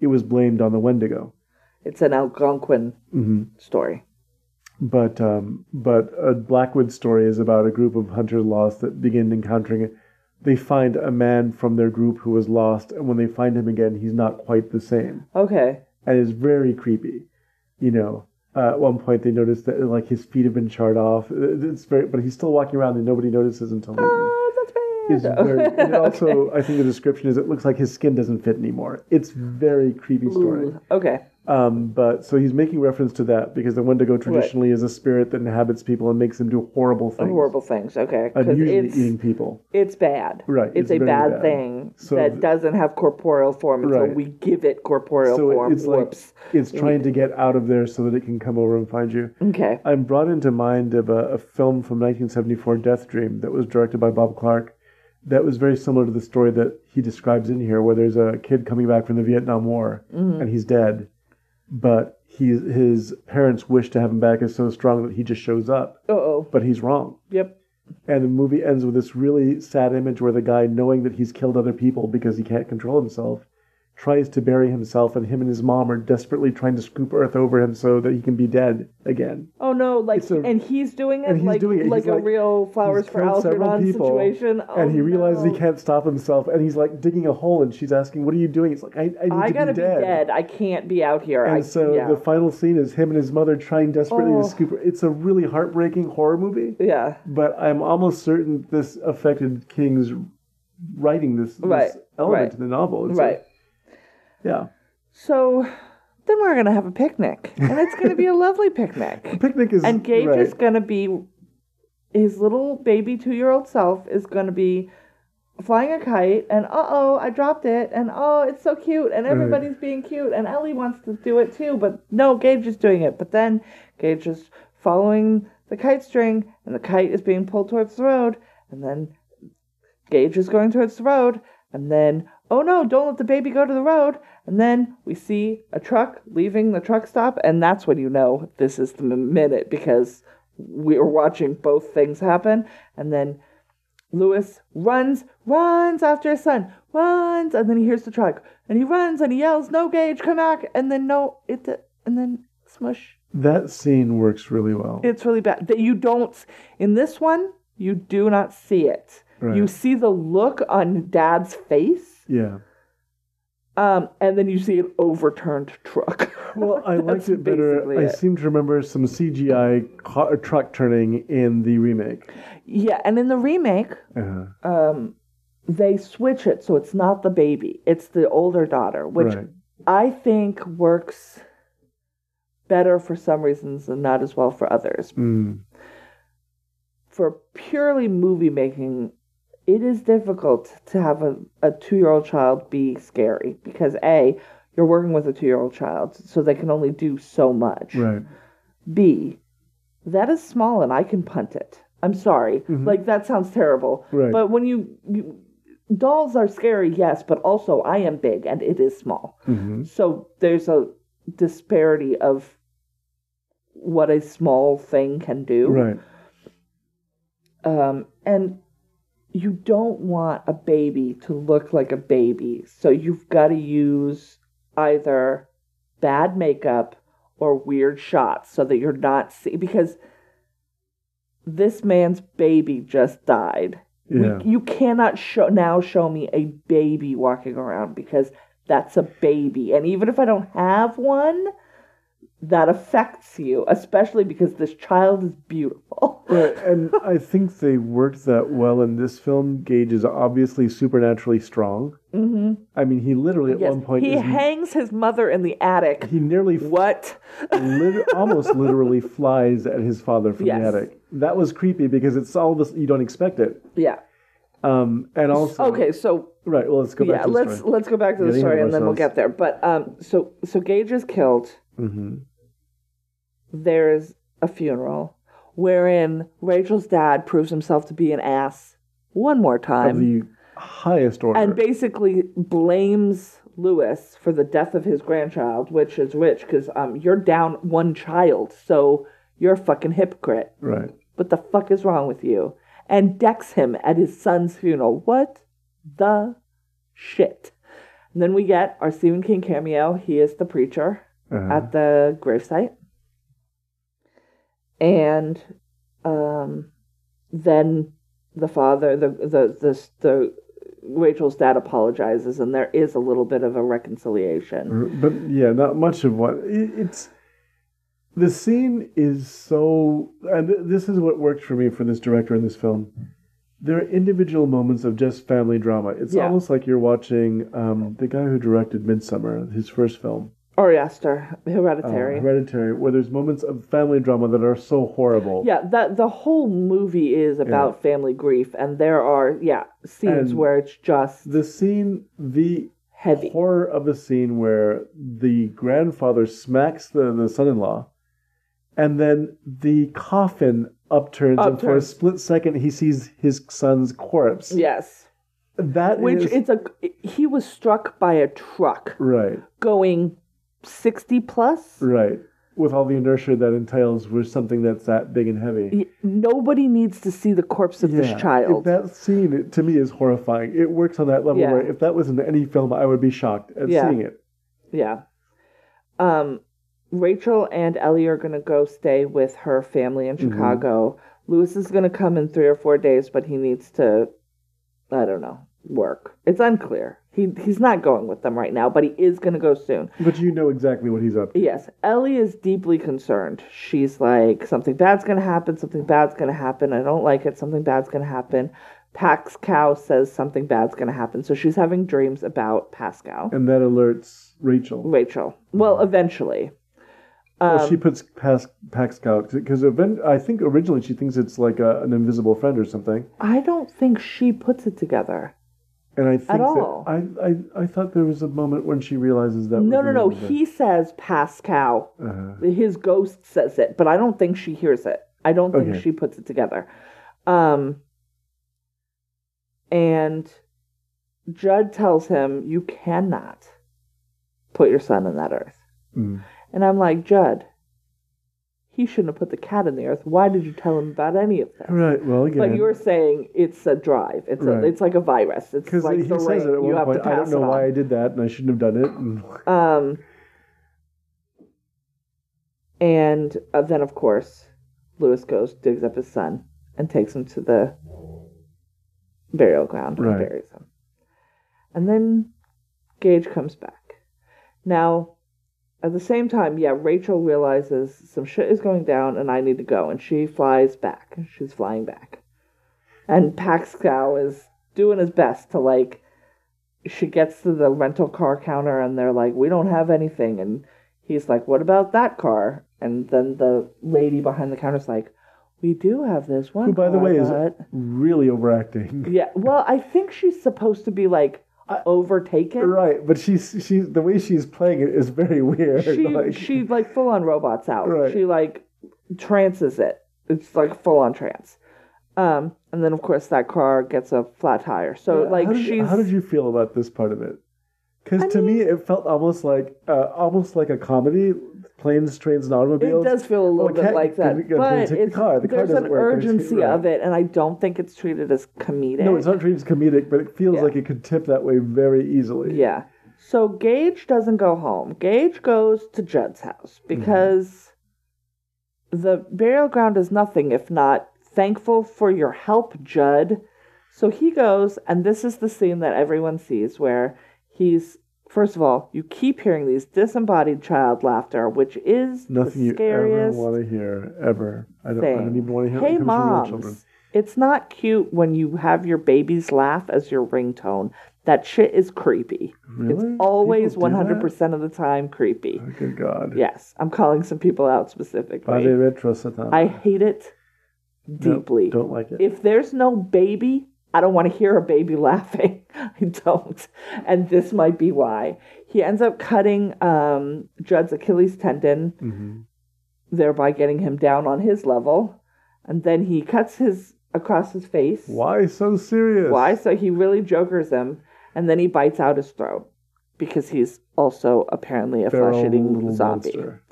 It was blamed on the Wendigo. It's an Algonquin hmm story. But um, but a Blackwood story is about a group of hunters lost that begin encountering. They find a man from their group who was lost, and when they find him again, he's not quite the same, Okay. And it's very creepy. You know, uh, at one point they notice that like his feet have been charred off. It's very, but he's still walking around, and nobody notices until. Oh, that's bad. very, and [LAUGHS] also, I think the description is it looks like his skin doesn't fit anymore. It's very creepy story. Ooh, okay. Um, but so he's making reference to that because the Wendigo traditionally is a spirit that inhabits people and makes them do horrible things. Horrible things. Okay. And Because usually it's eating people. it's bad. Right, It's, it's a bad, bad. thing So that th- doesn't have corporeal form until Right. we give it corporeal So form. it's like it's trying to get out of there so that it can come over and find you. okay. I'm brought into mind of a, a film from 1974, Death Dream, that was directed by Bob Clark. That was very similar to the story that he describes in here, where there's a kid coming back from the Vietnam War Mm-hmm. and he's dead, but he's, his parents' wish to have him back is so strong that he just shows up, Uh oh. but he's wrong. Yep. And the movie ends with this really sad image where the guy, knowing that he's killed other people because he can't control himself, tries to bury himself, and him and his mom are desperately trying to scoop earth over him so that he can be dead again. Oh no! Like, a- and he's doing it and he's like doing it. like He's a real flowers for Algernon people, situation. Oh, and he oh, realizes no. he can't stop himself, and he's like digging a hole, and she's asking, "What are you doing?" He's like, "I, I need I to gotta be be dead." dead. I can't be out here. And I, so yeah. the final scene is him and his mother trying desperately Oh. to scoop. Her. It's a really heartbreaking horror movie, yeah. but I'm almost certain this affected King's writing this, this Right, element right, in the novel. It's Right. Yeah. So then we're gonna have a picnic, and it's gonna be a [LAUGHS] lovely picnic. Picnic is And Gage right. is gonna be his little baby two year old self is gonna be flying a kite and uh oh I dropped it and oh it's so cute and everybody's being cute and Ellie wants to do it too but no Gage is doing it but then Gage is following the kite string and the kite is being pulled towards the road and then Gage is going towards the road and then oh no don't let the baby go to the road and then we see a truck leaving the truck stop and that's when you know this is the minute because we are watching both things happen and then Lewis runs, runs after his son, runs, and then he hears the truck, and he runs and he yells, "No, Gage, come back!" And then no, it, and then smush. That scene works really well. It's really bad that you don't. In this one, you do not see it. Right. You see the look on Dad's face, yeah. um, and then you see an overturned truck. Well, I [LAUGHS] liked it better. I it. seem to remember some CGI car, truck turning in the remake. yeah, and in the remake, Uh, um, they switch it so it's not the baby; it's the older daughter, which right. I think works better for some reasons and not as well for others. Mm. For purely movie making, it is difficult to have a, a two year old child be scary because A, you're working with a two year old child, so they can only do so much. Right. B, that is small and I can punt it. I'm sorry. Like, that sounds terrible. Right. But when you, you. Dolls are scary, yes, but also I am big and it is small. hmm So there's a disparity of what a small thing can do. Right. Um, and you don't want a baby to look like a baby. So you've got to use either bad makeup or weird shots so that you're not see because this man's baby just died. We- Yeah. you cannot show now show me a baby walking around because that's a baby. And even if I don't have one, that affects you, especially because this child is beautiful. [LAUGHS] Right, and I think they worked that well in this film. Gage is obviously supernaturally strong. Mm-hmm. I mean, he literally at Yes. one point he is, hangs his mother in the attic. he nearly What? lit- almost literally [LAUGHS] flies at his father from Yes. the attic. That was creepy because it's all this you don't expect it. Yeah. Um, and also, Okay, so right. Well, let's go back yeah, to the let's story. let's go back to the Getting ahead story and then we'll get there. But um, so so Gage is killed. hmm There's a funeral wherein Rachel's dad proves himself to be an ass one more time. Of the highest order. and basically blames Lewis for the death of his grandchild, which is rich because um, you're down one child, so you're a fucking hypocrite. right. What the fuck is wrong with you? And decks him at his son's funeral. What the shit? And then we get our Stephen King cameo. He is the preacher Uh-huh. at the gravesite. And um, then the father, the, the, the, the, Rachel's dad apologizes, and there is a little bit of a reconciliation. But yeah, not much of what it, it's. The scene is so, and th- this is what worked for me for this director in this film. There are individual moments of just family drama. It's Yeah. almost like you're watching um, the guy who directed Midsommar, his first film, Ari Aster, uh, Hereditary. Hereditary, where there's moments of family drama that are so horrible. Yeah, that the whole movie is about family grief, and there are yeah scenes And where it's just The scene, the heavy. horror of the scene where the grandfather smacks the, the son-in-law and then the coffin upturns and for a split second he sees his son's corpse Yes, that which is- it's a he was struck by a truck right going sixty plus. right with all the inertia that entails with something that's that big and heavy Y- Nobody needs to see the corpse of this child. if that scene it, to me is horrifying it works on that level Yeah. where if that was in any film i would be shocked at Yeah. seeing it Yeah. Um, Rachel and Ellie are going to go stay with her family in Mm-hmm. Chicago. Lewis is going to come in three or four days, but he needs to, I don't know, work. It's unclear. He he's not going with them right now, but he is going to go soon. but you know exactly what he's up to Yes, Ellie is deeply concerned. She's like, something bad's going to happen. Something bad's going to happen. I don't like it. Something bad's going to happen. Pascow says something bad's going to happen, so she's having dreams about Pascow. and that alerts rachel Rachel. Well, eventually. Well, Um, she puts Pas- Pascow because I think originally she thinks it's like a, an invisible friend or something, I don't think she puts it together. And I think all. that I, I I thought there was a moment when she realizes that. No, no, no. He says Pascow. Uh-huh. His ghost says it, but I don't think she hears it. I don't think Okay. she puts it together. Um, and Judd tells him, You cannot put your son in that earth. Mm. And I'm like, Judd, he shouldn't have put the cat in the earth. Why did you tell him about any of this? Right. Well, again, But you're saying it's a drive. It's Right. a, it's like a virus. It's like he the says rain. it at you one point. I don't know why. I did that, and I shouldn't have done it. [LAUGHS] Um, and uh, then, of course, Lewis goes, digs up his son, and takes him to the burial ground and buries him. And then Gage comes back. Now, at the same time, yeah, Rachel realizes some shit is going down and I need to go, and she flies back. She's flying back. And Pascow is doing his best to, like, she gets to the rental car counter and they're like, we don't have anything. And he's like, what about that car? And then the lady behind the counter's like, we do have this one. who, by the car, way, is but-" really overacting. Yeah, well, I think she's supposed to be like overtaken. Right, but she's she's the way she's playing it is very weird. She [LAUGHS] like, she like full on robots out. Right. She like trances it. It's like full on trance. Um, and then of course that car gets a flat tire. So like how did, she's how did you feel about this part of it? Because to me, it felt almost like uh, almost like a comedy, planes, trains, and automobiles. it does feel a little Well, bit like that, can- but take the car. The car there's an work. urgency of it, and I don't think it's treated as comedic. No, it's not treated as comedic, but it feels Yeah. like it could tip that way very easily. Yeah. So Gage doesn't go home. Gage goes to Judd's house mm-hmm. because the burial ground is nothing if not thankful for your help, Judd. So he goes, and this is the scene that everyone sees where he's, first of all, you keep hearing these disembodied child laughter, which is Nothing the you ever want to hear ever. I don't. I don't even want to hear. Hey, it comes to children. moms, it's not cute when you have your baby's laugh as your ringtone. That shit is creepy. Really? It's always do that? 100% of the time creepy. Oh, good God. Yes, I'm calling some people out specifically. Padre retro Satan. I hate it No, deeply. don't like it. If there's no baby, I don't want to hear a baby [LAUGHS] laughing. I don't. And this might be why. He ends up cutting um, Judd's Achilles tendon, Mhm. thereby getting him down on his level. And then he cuts his across his face. Why so serious? Why? So he really jokers him, and then he bites out his throat because he's also apparently a Feral flesh-eating little zombie. monster.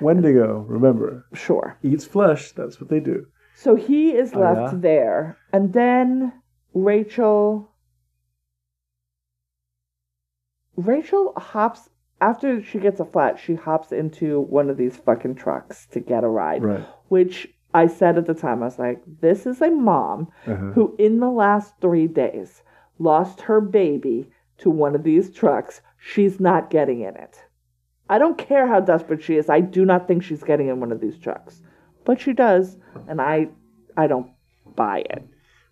Wendigo, remember, Sure. eats flesh. That's what they do. So he is Oh, left yeah? there, and then Rachel. Rachel hops after she gets a flat. She hops into one of these fucking trucks to get a ride. Right. Which I said at the time, I was like, "This is a mom Uh-huh. who, in the last three days, lost her baby to one of these trucks. She's not getting in it. I don't care how desperate she is. I do not think she's getting in one of these trucks, but she does, and I, I don't buy it.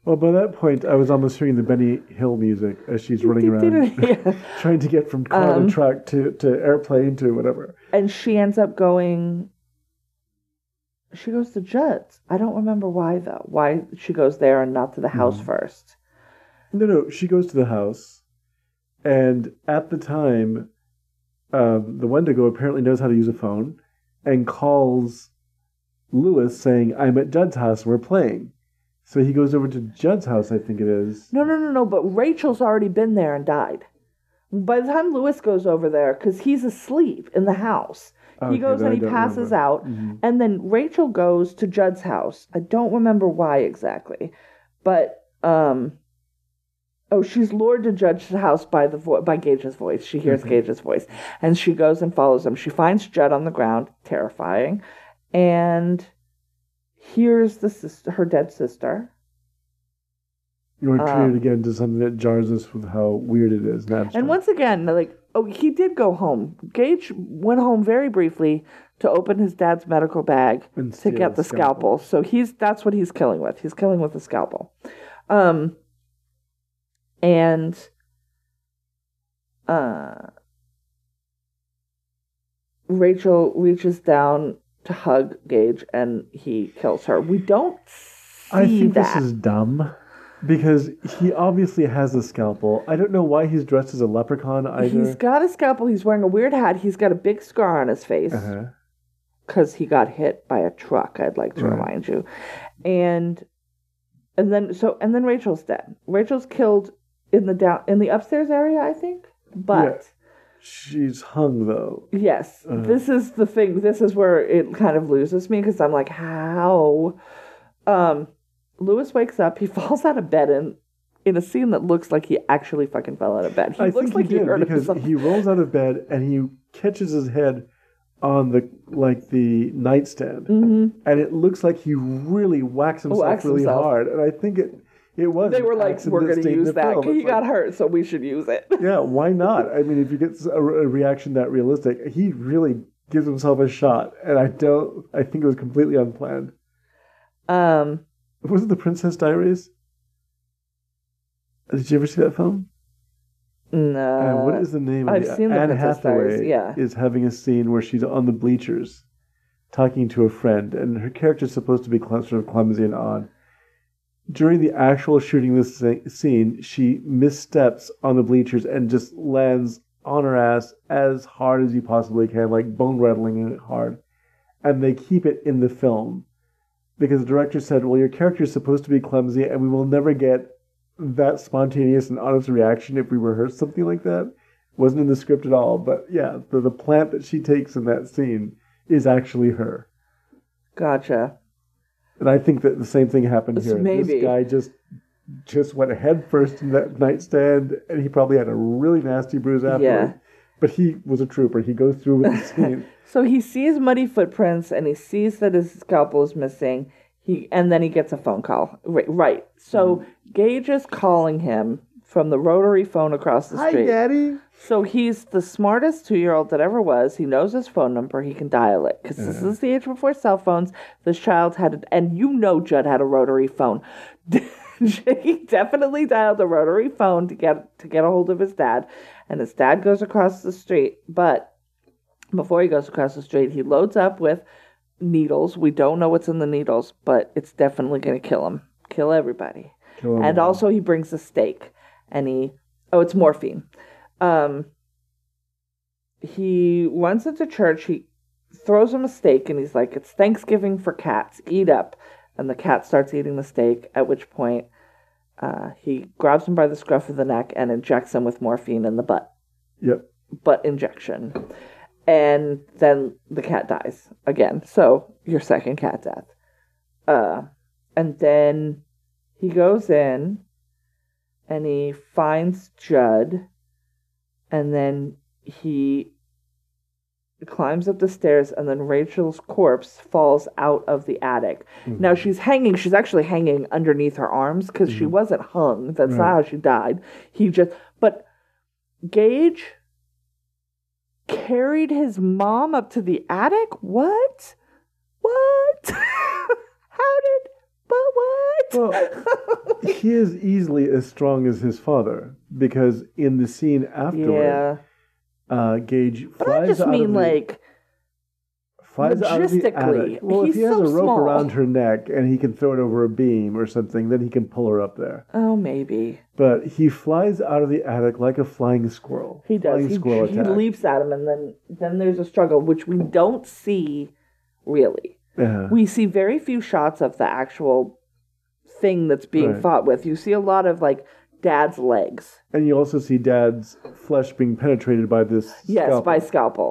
Well, by that point, I was almost hearing the Benny Hill music as she's running around, Yeah. [LAUGHS] trying to get from car Um, to truck to, to airplane to whatever. and she ends up going. She goes to Judd's. I don't remember why though. Why she goes there and not to the house Hmm. first. No, no, she goes to the house, and at the time, um, the Wendigo apparently knows how to use a phone and calls Lewis saying, I'm at Judd's house, we're playing. So he goes over to Judd's house, I think it is. No, no, no, no. But Rachel's already been there and died. By the time Lewis goes over there, because he's asleep in the house, Okay, he goes and he passes remember. out, Mhm. and then Rachel goes to Judd's house. I don't remember why exactly, but um, oh, she's lured to Judd's house by the vo- by Gage's voice. She hears Mm-hmm. Gage's voice, and she goes and follows him. She finds Judd on the ground, terrifying, and hears the sister, her dead sister. You want to treat Um, it again to something that jars us with how weird it is. And, abstract. And once again, like, oh, he did go home. Gage went home very briefly to open his dad's medical bag And to steal get the the scalpel. So he's that's what he's killing with. He's killing with a scalpel. Um, and uh, Rachel reaches down to hug Gage, and he kills her. We don't see I think that. this is dumb because he obviously has a scalpel. I don't know why he's dressed as a leprechaun either. He's got a scalpel. He's wearing a weird hat. He's got a big scar on his face. uh-huh. because he got hit by a truck. I'd like to Right. remind you, and and then so and then Rachel's dead. Rachel's killed in the down in the upstairs area, I think. But She's hung though. Yes, this is the thing. This is where it kind of loses me because I'm like, how? Um, Lewis wakes up. He [LAUGHS] falls out of bed in in a scene that looks like he actually fucking fell out of bed. He I looks like he did hurt because himself. he rolls out of bed and he catches his head on the like the nightstand, Mhm. and it looks like he really whacks himself really himself. hard. And I think it it was. They were like, "We're going to use that. He It's got like, hurt, so we should use it." [LAUGHS] Yeah, why not? I mean, if you get a, a reaction that realistic, he really gives himself a shot, and I don't. I think it was completely unplanned. Um, Was it the Princess Diaries? Did you ever see that film? no. Uh, what is the name of I've seen The Anne Princess Hathaway Diaries, yeah. is having a scene where she's on the bleachers talking to a friend, and her character's supposed to be sort of clumsy and odd. During the actual shooting this scene, she missteps on the bleachers and just lands on her ass as hard as you possibly can, like bone rattling hard. And they keep it in the film because the director said, "Well, your character is supposed to be clumsy, and we will never get that spontaneous and honest reaction if we rehearse something like that." It Wasn't in the script at all, but yeah, the, the plant that she takes in that scene is actually her. Gotcha. And I think that the same thing happened here. maybe. This guy just just went head first in that nightstand, and he probably had a really nasty bruise after. afterwards. But he was a trooper. He goes through with the [LAUGHS] scene. So he sees muddy footprints and he sees that his scalpel is missing. He and then he gets a phone call. Right. right. So Mm-hmm. Gage is calling him from the rotary phone across the street. Hi, street. Daddy. So he's the smartest two year old that ever was. He knows his phone number. He can dial it because this uh-huh. is the age before cell phones. This child had, it, and you know, Judd had a rotary phone. [LAUGHS] he definitely dialed a rotary phone to get to get a hold of his dad, and his dad goes across the street. But before he goes across the street, he loads up with needles. We don't know what's in the needles, but it's definitely going to kill him, kill everybody Kill and also he brings a steak he oh it's morphine. Um he runs into church he throws him a steak and he's like it's thanksgiving for cats eat up. And the cat starts eating the steak at which point uh, he grabs him by the scruff of the neck and injects him with morphine in the butt. Yep. butt injection. And then the cat dies again. So your second cat death. Uh and then he goes in and he finds judd and then he climbs up the stairs and then rachel's corpse falls out of the attic mm-hmm. now she's hanging she's actually hanging underneath her arms because she mm-hmm. wasn't hung that's not how she died he just but gage carried his mom up to the attic? What? What? [LAUGHS] How did? Well, he is easily as strong as his father because in the scene afterward, yeah. uh, Gage But flies I just out mean of the, like flies out of the attic. Well, if he has so a rope small. around her neck and he can throw it over a beam or something, then he can pull her up there. oh maybe. But he flies out of the attic like a flying squirrel. He does. He, squirrel he leaps at him and then then there's a struggle which we don't see really. Yeah. We see very few shots of the actual thing that's being Right. fought with. You see a lot of like dad's legs. and you also see Dad's flesh being penetrated by this. Yes, scalpel. by scalpel.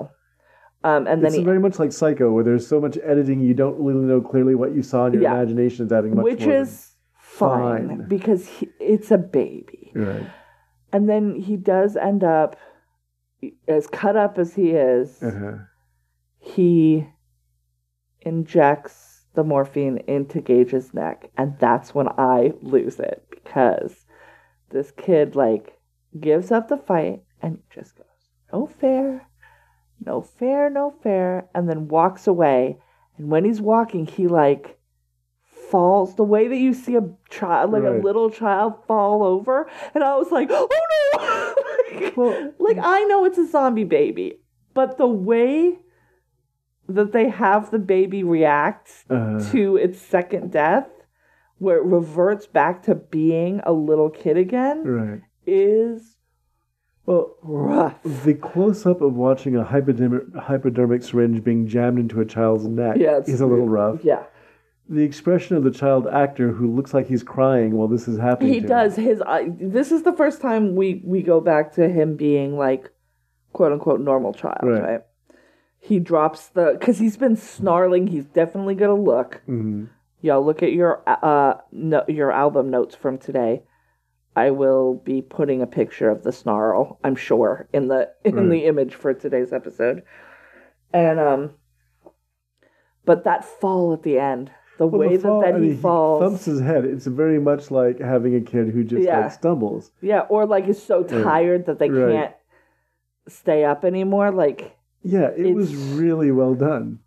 Um, and then It's he very much like Psycho, where there's so much editing you don't really know clearly what you saw, and your Yeah. imagination is adding much which more. than- is fine, fine. because he, it's a baby. right. And then he does end up, as cut up as he is, Uh-huh. he injects the morphine into Gage's neck, and that's when I lose it because this kid like gives up the fight and just goes, "No fair, no fair, no fair," and then walks away. And when he's walking, he like falls the way that you see a child, like a little child, fall over. And I was like, "Oh no!" [LAUGHS] like, Well- like I know it's a zombie baby, but the way that they have the baby react Uh, to its second death, where it reverts back to being a little kid again, right. is Well, rough. the close up of watching a hypodermic, hypodermic syringe being jammed into a child's neck Yeah, is a little rough. Yeah, The expression of the child actor who looks like he's crying while this is happening. he to him. does. His eye- this is the first time we we go back to him being like quote unquote normal child, right? Right. He drops the because he's been snarling. He's definitely gonna look. hmm Y'all look at your uh no, your album notes from today. I will be putting a picture of the snarl. I'm sure in the in Right. the image for today's episode, and um. But that fall at the end, the Well, way the fall- that then I mean, he falls, thumps his head. It's very much like having a kid who just Yeah. like stumbles. yeah, or like is so tired that they Right. can't stay up anymore. Like, Yeah, it was really well done.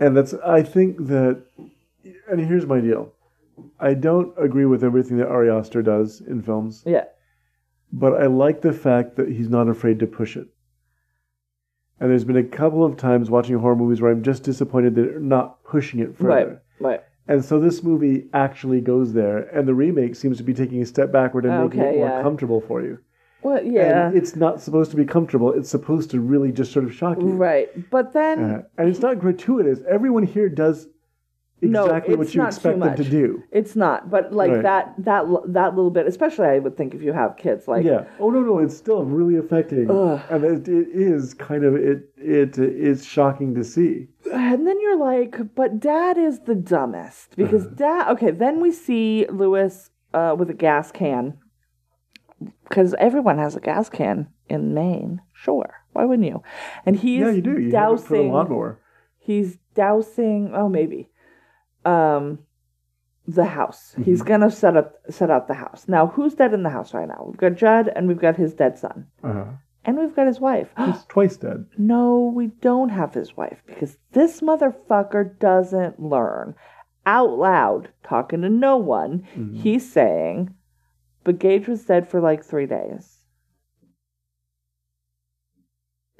And that's I think that and here's my deal. I don't agree with everything that Ari Aster does in films, yeah, but I like the fact that he's not afraid to push it. And there's been a couple of times watching horror movies where I'm just disappointed that they're not pushing it further. right, right. And so this movie actually goes there, and the remake seems to be taking a step backward and making it more yeah. comfortable for you. Well, yeah, And it's not supposed to be comfortable. It's supposed to really just sort of shock you. right. But then, Uh, and it's not gratuitous. Everyone here does No, exactly what it's you expect them to do. It's not, but like Right. that that that little bit, especially I would think if you have kids, like yeah. Oh no, no, it's still really affecting, Ugh. and it, it is kind of it. It is shocking to see. and then you're like, but dad is the dumbest because dad. Okay, then we see Louis uh, with a gas can because everyone has a gas can in Maine. Sure, why wouldn't you? And he's yeah, you do. You have it for the dousing. lawnmower. He's dousing. Oh, maybe. Um, the house. He's Mm-hmm. gonna set up set out the house. Now, who's dead in the house right now? We've got Judd, and we've got his dead son, Uh-huh. and we've got his wife. [GASPS] He's twice dead. no, we don't have his wife because this motherfucker doesn't learn. Out loud, talking to no one, he's saying, "But Gage was dead for like three days."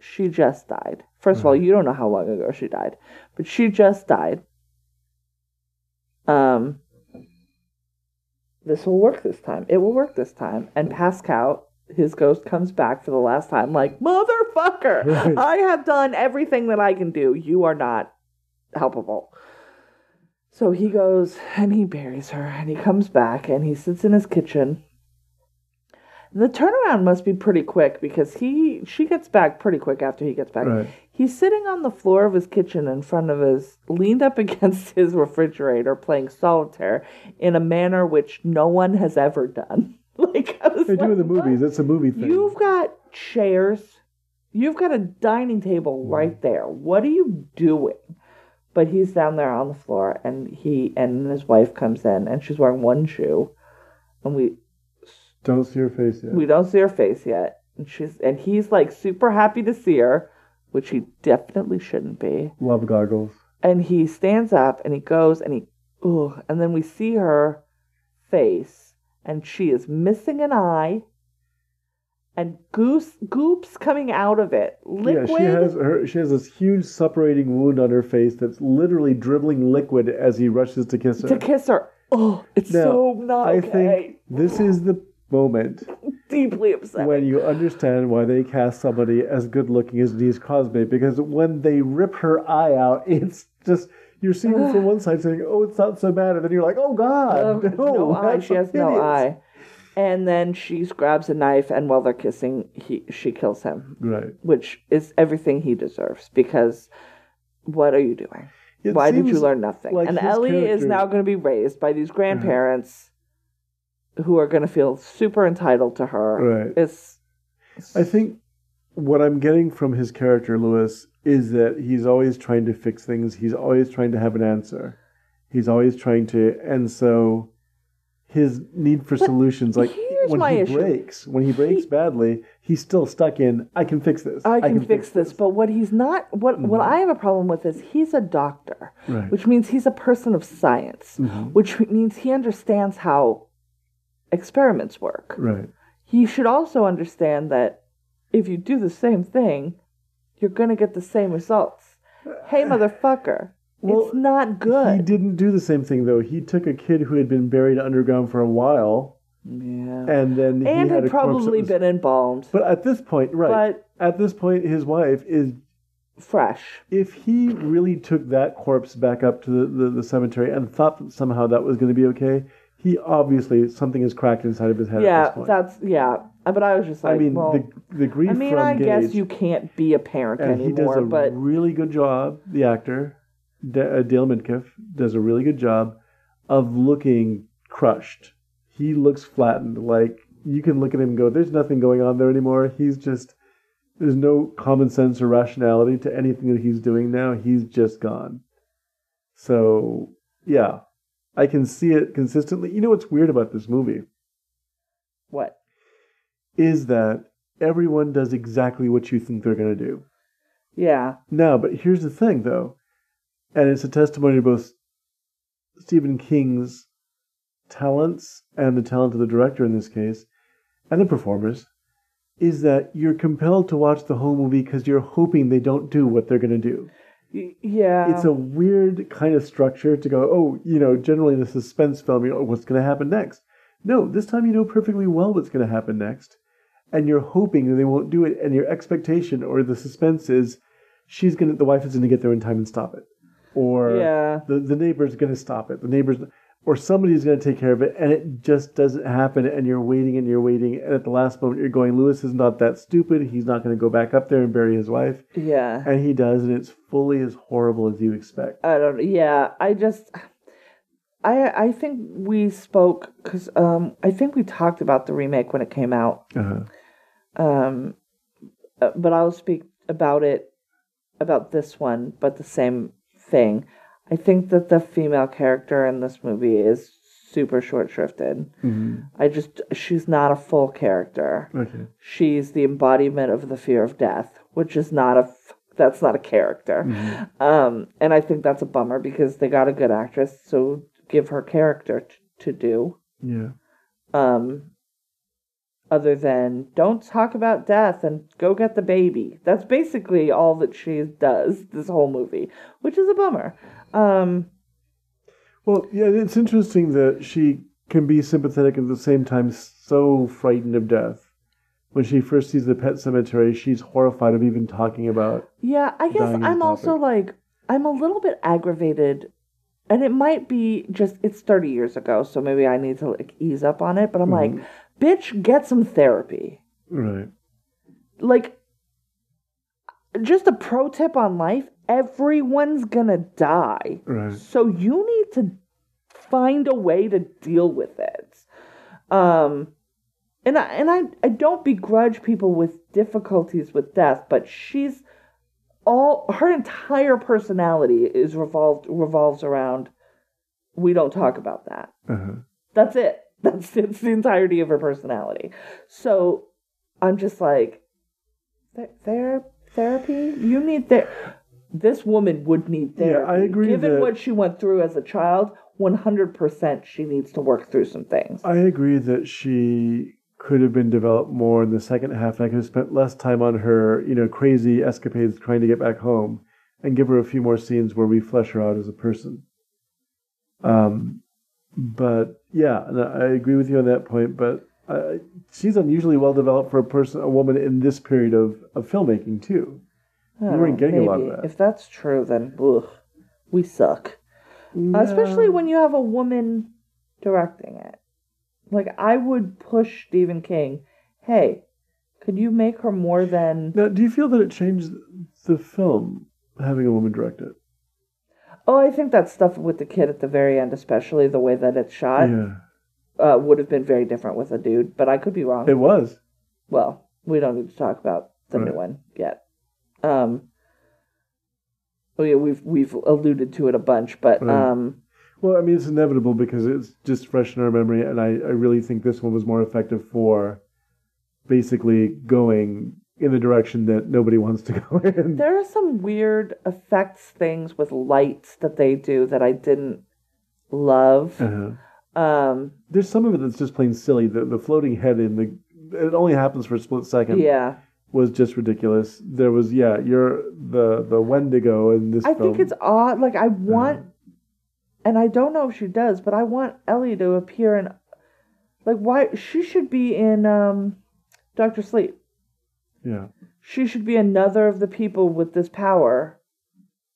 She just died. First of all, you don't know how long ago she died, but she just died. Um, this will work this time. It will work this time. And Pascow, his ghost comes back for the last time, like, motherfucker, Right. I have done everything that I can do. You are not helpable. So he goes and he buries her and he comes back and he sits in his kitchen. The turnaround must be pretty quick because he she gets back pretty quick after he gets back. Right. He's sitting on the floor of his kitchen in front of his leaned up [LAUGHS] against his refrigerator playing solitaire in a manner which no one has ever done. [LAUGHS] like I was They do like, in the movies. It's a movie thing. You've got chairs. You've got a dining table mm-hmm. right there. What are you doing? But he's down there on the floor, and he and his wife comes in, and she's wearing one shoe, and we Don't see her face yet. we don't see her face yet, and she's and he's like super happy to see her, which he definitely shouldn't be. Love goggles. And he stands up and he goes and he, ugh, and then we see her face, and she is missing an eye, and goose goops coming out of it, liquid. Yeah, she has her. She has this huge suppurating wound on her face that's literally dribbling liquid as he rushes to kiss her. to kiss her. Oh, it's Now, so not I okay. think this is the moment [LAUGHS] Deeply upset. when you understand why they cast somebody as good looking as Denise Crosby because when they rip her eye out, [LAUGHS] it's just you're seeing it from one side saying, "Oh, it's not so bad," and then you're like, "Oh God, Um, [LAUGHS] no, no eye. She has no eye. And then she grabs a knife, and while they're kissing, he she kills him, Right. which is everything he deserves. Because what are you doing? It Why did you learn nothing? like and Ellie is now going to be raised by these grandparents who are going to feel super entitled to her. Right. It's I think what I'm getting from his character, Louis, is that he's always trying to fix things. He's always trying to have an answer. He's always trying to, and so his need for solutions, like when he issue. breaks, when he breaks He- badly, he's still stuck in. I can fix this. I can, fix, this. But what he's not, what what I have a problem with is he's a doctor, Mm-hmm. Right. Mm-hmm. which means he's a person of science, which means he understands how experiments work. Right. He should also understand that if you do the same thing, you're going to get the same results. Hey, motherfucker, Well, it's not good. He didn't do the same thing though. He took a kid who had been buried underground for a while, yeah. and then he And had had probably was- been embalmed, But at this point, right? But- at this point, his wife is fresh. if he really took that corpse back up to the, the, the cemetery and thought that somehow that was going to be okay, he obviously something is cracked inside of his head at Yeah, this point. that's yeah. But I was just like, I mean, well, the the grief I mean, I guess you can't be a parent and he does anymore, a but really good job. The actor, D- uh, Dale Midkiff, does a really good job of looking crushed. He looks flattened. Like you can look at him and go, "There's nothing going on there anymore." He's just there's no common sense or rationality to anything that he's doing now. He's just gone. So yeah, I can see it consistently. You know what's weird about this movie what? is that everyone does exactly what you think they're going to do. Yeah, No, but here's the thing, though, and it's a testimony to both Stephen King's talents and the talent of the director in this case, and the performers, is that you're compelled to watch the whole movie because you're hoping they don't do what they're going to do. Yeah. It's a weird kind of structure to go, oh, you know, generally in a suspense film, you know, what's going to happen next? No, this time you know perfectly well what's going to happen next, and you're hoping that they won't do it, and your expectation or the suspense is she's going to, the wife is going to get there in time and stop it. Or Yeah. the, the neighbor's going to stop it. The neighbor's, or somebody's going to take care of it, and it just doesn't happen, and you're waiting and you're waiting, and at the last moment you're going, Louis is not that stupid. He's not going to go back up there and bury his wife. yeah. And he does, and it's fully as horrible as you expect. I don't. Yeah, I just. I I think we spoke because um I think we talked about the remake when it came out. Uh-huh. Um, uh, but I'll speak about it about this one, but the same thing. I think that the female character in this movie is super short shrifted. Mhm. I just she's not a full character. Okay. She's the embodiment of the fear of death, which is not a f- that's not a character. Mm-hmm. Um, and I think that's a bummer because they got a good actress, so give her character t- to do. Yeah. Um, other than don't talk about death and go get the baby. That's basically all that she does this whole movie, which is a bummer. Um, Well, yeah, it's interesting that she can be sympathetic at the same time so frightened of death. When she first sees the pet cemetery, she's horrified of even talking about. yeah, I guess I'm also like I'm a little bit aggravated. And it might be just it's 30 years ago, so maybe I need to like ease up on it, but I'm like, bitch, get some therapy. Right. like just a pro tip on life everyone's gonna die Right. so you need to find a way to deal with it um and I, and I, I don't begrudge people with difficulties with death but she's all her entire personality is revolved revolves around we don't talk about that Uh-huh. that's it. [LAUGHS] That's it's the entirety of her personality. So I'm just like, "Th- ther- therapy. You need ther- This woman would need Yeah, therapy. I agree Given that- what she went through as a child, 100% she needs to work through some things. I agree that she could have been developed more in the second half. I could have spent less time on her, you know, crazy escapades trying to get back home, and give her a few more scenes where we flesh her out as a person. Um, but yeah, and I agree with you on that point. But uh, she's unusually well developed for a person, a woman in this period of, of filmmaking too. You weren't getting a lot of that. If that's true, then ugh, we suck. Especially when you have a woman directing it. Like, I would push Stephen King, hey, could you make her more than. Now, do you feel that it changed the film having a woman direct it? Oh, I think that stuff with the kid at the very end, especially the way that it's shot, yeah, uh, would have been very different with a dude, but I could be wrong. it was. well, we don't need to talk about the new Right. one yet. Um, we, we've we've alluded to it a bunch, but Right. um, Well, I mean, it's inevitable because it's just fresh in our memory, and I, I really think this one was more effective for basically going in the direction that nobody wants to [LAUGHS] go in. there are some weird effects things with lights that they do that I didn't love. Uh-huh. Um, There's some of it that's just plain silly. The the floating head in the it only happens for a split second. yeah, was just ridiculous. There was yeah, you're the the Wendigo in this I film. think it's odd. Like I want, and I don't know if she does, but I want Ellie to appear in, like why she should be in um, Doctor Sleep. yeah. she should be another of the people with this power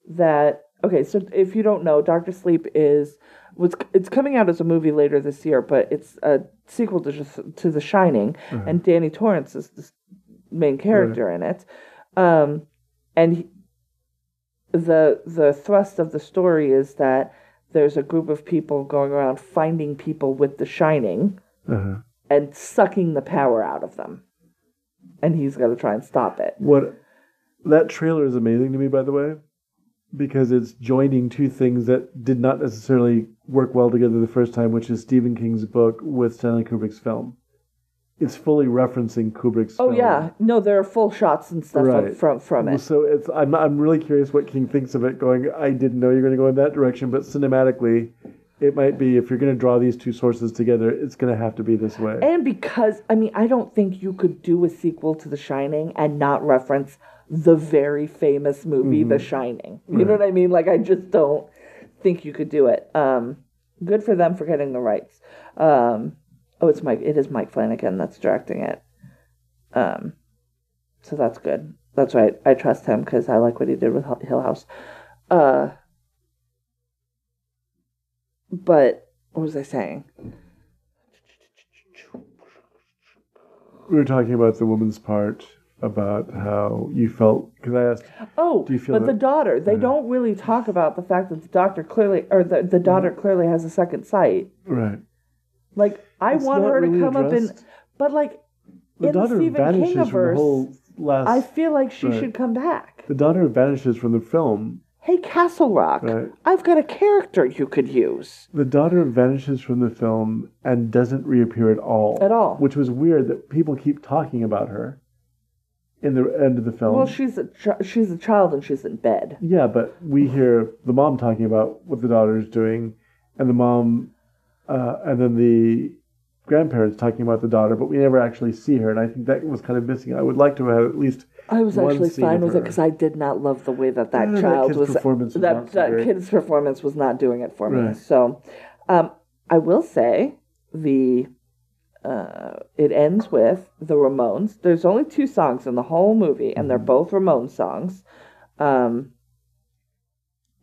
that okay, so if you don't know, Doctor Sleep is was it's coming out as a movie later this year, but it's a sequel to to The Shining, and Danny Torrance is the main character in it. Um, and he, the the thrust of the story is that there's a group of people going around finding people with The Shining Uh-huh. and sucking the power out of them, and he's got to try and stop it. What that trailer is amazing to me, by the way, because it's joining two things that did not necessarily work well together the first time, which is Stephen King's book with Stanley Kubrick's film. It's fully referencing Kubrick's. Oh film. yeah, no, there are full shots and stuff Right. from from it. So it's I'm I'm really curious what King thinks of it. Going, I didn't know you're going to go in that direction, but cinematically, it might be if you're going to draw these two sources together, it's going to have to be this way. And because I mean, I don't think you could do a sequel to The Shining and not reference the very famous movie The Shining. You know what I mean? Like I just don't think you could do it. Um, good for them for getting the rights. Um, oh, it's Mike. It is Mike Flanagan that's directing it. Um, so that's good. That's right. I trust him because I like what he did with Hill- House. Uh, but what was I saying? we were talking about the woman's part about how you felt because I asked, Oh, Do you feel but the daughter, they don't really talk about the fact that the doctor clearly, or the, the daughter clearly has a second sight. right, Like, I It's want her to really come up in, but like, the in the daughter Stephen vanishes King from the whole last. I feel like she Right. should come back. the daughter vanishes from the film. Hey, Castle Rock, Right. I've got a character you could use. The daughter vanishes from the film and doesn't reappear at all. At all. Which was weird that people keep talking about her in the end of the film. Well, she's a ch- she's a child and she's in bed. yeah, but we hear the mom talking about what the daughter is doing, and the mom, uh, and then the grandparents talking about the daughter, but we never actually see her, and I think that was kind of missing. I would like to have at least I was one actually fine with it because I did not love the way that that that child kid's was. was that that kid's performance was not doing it for me. Right. So, um, I will say the uh, it ends with the Ramones. There's only two songs in the whole movie, and they're Mm-hmm. both Ramones songs. Um,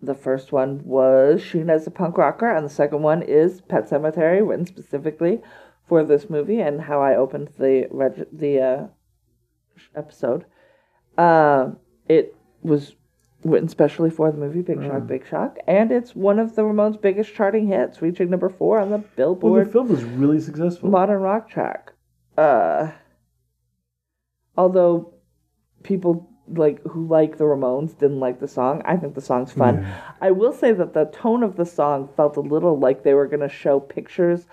the first one was Sheena's a punk rocker, and the second one is Pet Sematary, written specifically for this movie, and how I opened the reg- the uh, episode. Uh, it was written specially for the movie Big Shock, Big Shock, and it's one of the Ramones' biggest charting hits, reaching number four on the well, the Billboard film was really successful. Modern Rock track. Uh, although people like who like the Ramones didn't like the song, I think the song's fun. I will say that the tone of the song felt a little like they were going to show pictures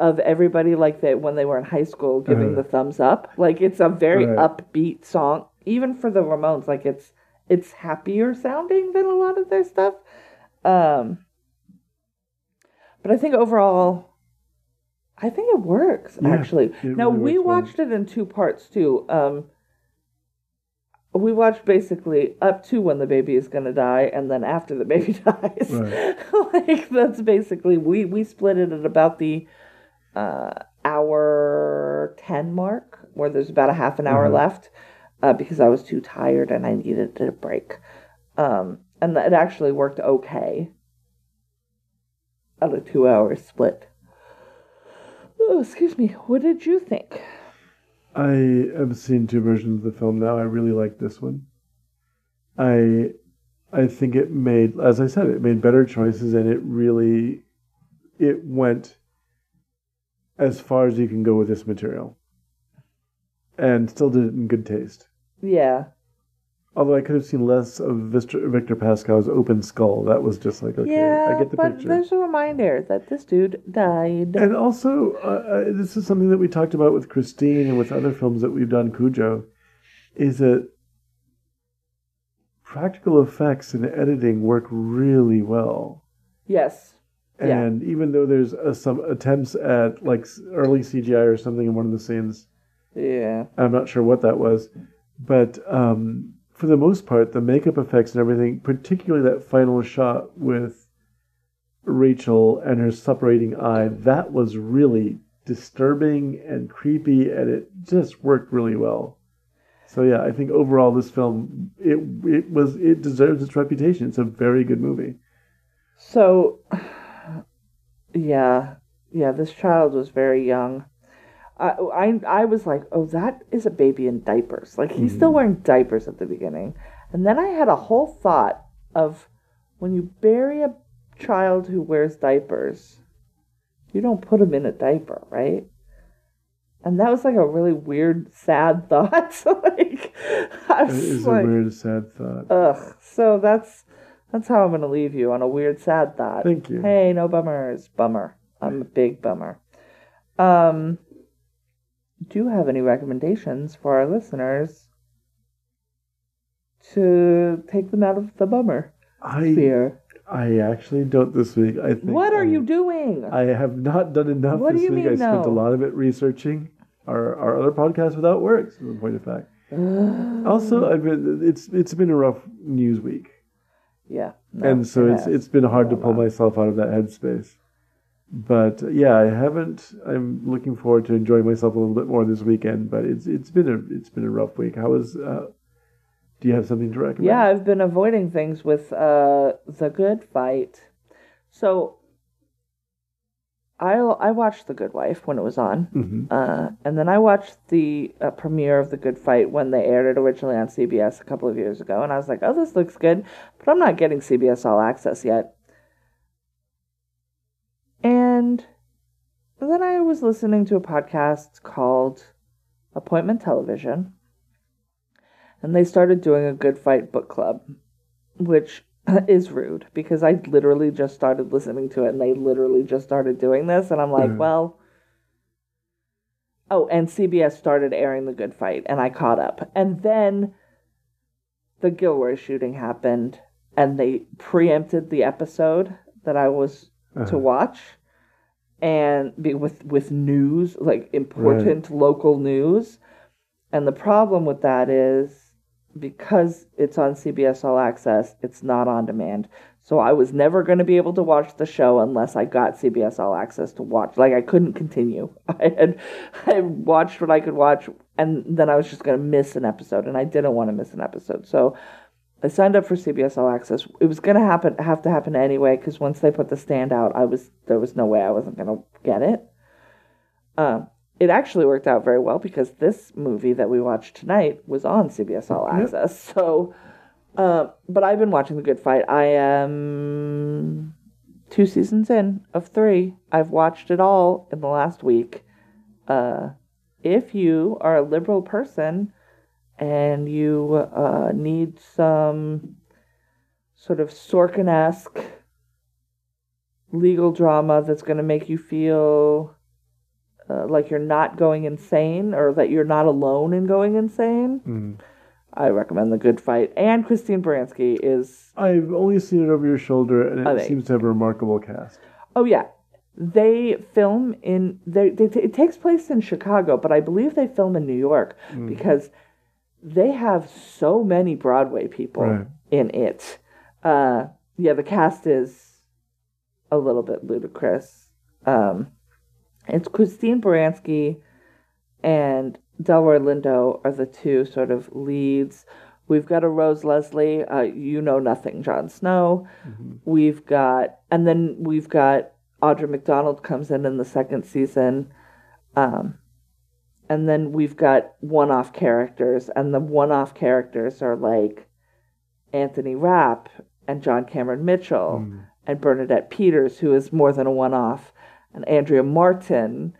of everybody like they when they were in high school giving the thumbs up. Like it's a very Right. upbeat song, even for the Ramones. Like it's it's happier sounding than a lot of their stuff. Um, but I think overall, I think it works Yeah, actually. it now really we watched it in two parts too. Um, we watched basically up to when the baby is gonna die, and then after the baby [LAUGHS] dies. Right. [LAUGHS] like that's basically we we split it at about the uh, hour ten mark, where there's about a half an hour Mhm. left, uh, because I was too tired and I needed a break. Um, and it actually worked okay. Out of two hours split. Oh, excuse me. What did you think? I have seen two versions of the film now. I really like this one. I I think it made, as I said, it made better choices, and it really it went as far as you can go with this material, and still did it in good taste. Yeah. Although I could have seen less of Victor, Pascow's open skull. That was just like, okay, yeah, I get the but picture. there's a reminder that this dude died. And also, uh, uh, this is something that we talked about with Christine and with other films that we've done, Cujo, is that practical effects and editing work really well. yes. Yeah. And even though there's uh, some attempts at like early CGI or something in one of the scenes, Yeah. I'm not sure what that was, but um, for the most part, the makeup effects and everything, particularly that final shot with Rachel and her separating eye, that was really disturbing and creepy, and it just worked really well. So yeah, I think overall this film it it was it deserves its reputation. It's a very good movie. So, [SIGHS] yeah, yeah, this child was very young. I, I, I was like, oh, that is a baby in diapers. Like, he's still wearing diapers at the beginning. And then I had a whole thought of when you bury a child who wears diapers, you don't put him in a diaper, right? And that was like a really weird, sad [LAUGHS] thought. like, I was is like, a weird, sad thought. Ugh. So that's that's how I'm gonna leave you on a weird, sad thought. Thank you. Hey, no bummers. Bummer. I'm a big bummer. Um, do you have any recommendations for our listeners to take them out of the bummer I fear? I actually don't this week. I think What are I, you doing? I have not done enough What do this you week. mean, I spent a lot of it researching our, our other podcast without works. In point of fact. [SIGHS] also, I've been it's it's been a rough news week, yeah. no, and so it it's has. it's been hard to pull myself out of that headspace. But yeah, I haven't. I'm looking forward to enjoying myself a little bit more this weekend. But it's it's been a it's been a rough week. How was? Uh, do you have something to recommend? Yeah, I've been avoiding things with uh the Good Fight. So I I watched The Good Wife when it was on, hmm uh, and then I watched the uh, premiere of The Good Fight when they aired it originally on CBS a couple of years ago, and I was like, "Oh, this looks good," but I'm not getting CBS All Access yet. Then I was listening to a podcast called Appointment Television, and they started doing a Good Fight book club, which [LAUGHS] is rude because I literally just started listening to it and they literally just started doing this, and I'm like, Mhm. well. Oh, and CBS started airing The Good Fight, and I caught up. And then the Gilroy shooting happened, and they preempted the episode that I was to Uh-huh. watch, and be with with news like important local news. And the problem with that is because it's on CBS All Access, it's not on demand. So I was never going to be able to watch the show unless I got CBS All Access to watch. Like I couldn't continue. [LAUGHS] I had I watched what I could watch, and then I was just going to miss an episode, and I didn't want to miss an episode. So I signed up for CBS All Access. It was going to happen, have to happen anyway, because once they put the stand out, I was there was no way I wasn't going to get it. Um, it actually worked out very well because this movie that we watched tonight was on CBS All Yep. Access. So, uh, but I've been watching The Good Fight. I am two seasons in of three. I've watched it all in the last week. Uh, if you are a liberal person and you uh, need some sort of Sorkin esque legal drama that's going to make you feel uh, like you're not going insane or that you're not alone in going insane, Mm. I recommend The Good Fight. And Christine Baranski is, I've only seen it over your shoulder, and it they- seems to have a remarkable cast. oh yeah, they film in, they, they, it takes place in Chicago, but I believe they film in New York because they have so many Broadway people Right. in it. Uh, yeah, the cast is a little bit ludicrous. Um, it's Christine Baranski and Delroy Lindo are the two sort of leads. We've got a Rose Leslie, uh, you know nothing, Jon Snow. We've got, and then we've got Audra McDonald comes in in the second season. Um, and then we've got one-off characters, and the one-off characters are like Anthony Rapp and John Cameron Mitchell and Bernadette Peters, who is more than a one-off, and Andrea Martin,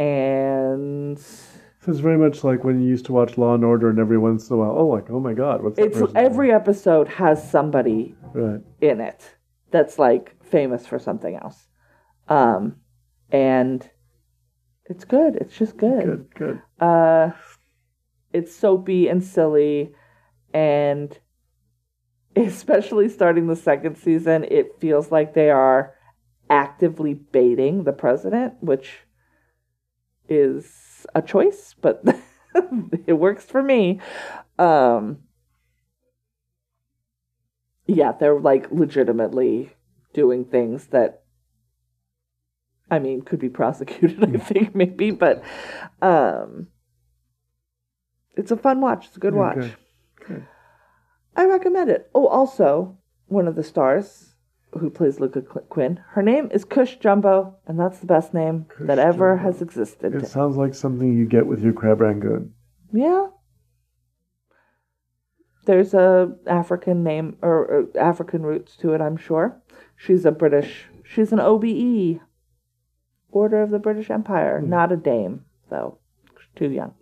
and So it's very much like when you used to watch Law and Order, and every once in a while, oh, like, oh my God, what's it's every episode has somebody right? in it that's like famous for something else, um, and it's good. It's just Good, good. uh it's soapy and silly and [LAUGHS] especially starting the second season it feels like they are actively baiting the president which is a choice but [LAUGHS] it works for me um yeah they're like legitimately doing things that I mean, could be prosecuted, [LAUGHS] I think, maybe, but um It's a fun watch. It's a good Yeah, watch. good. Good. I recommend it. Oh, also, one of the stars who plays Lucca Quinn, her name is Cush Jumbo, and that's the best name that ever Jumbo. has existed. It sounds like something you get with your crab rangoon. Yeah. There's a African name or, or African roots to it, I'm sure. She's a British. She's an OBE, Order of the British Empire, hmm. not a dame though. Too young.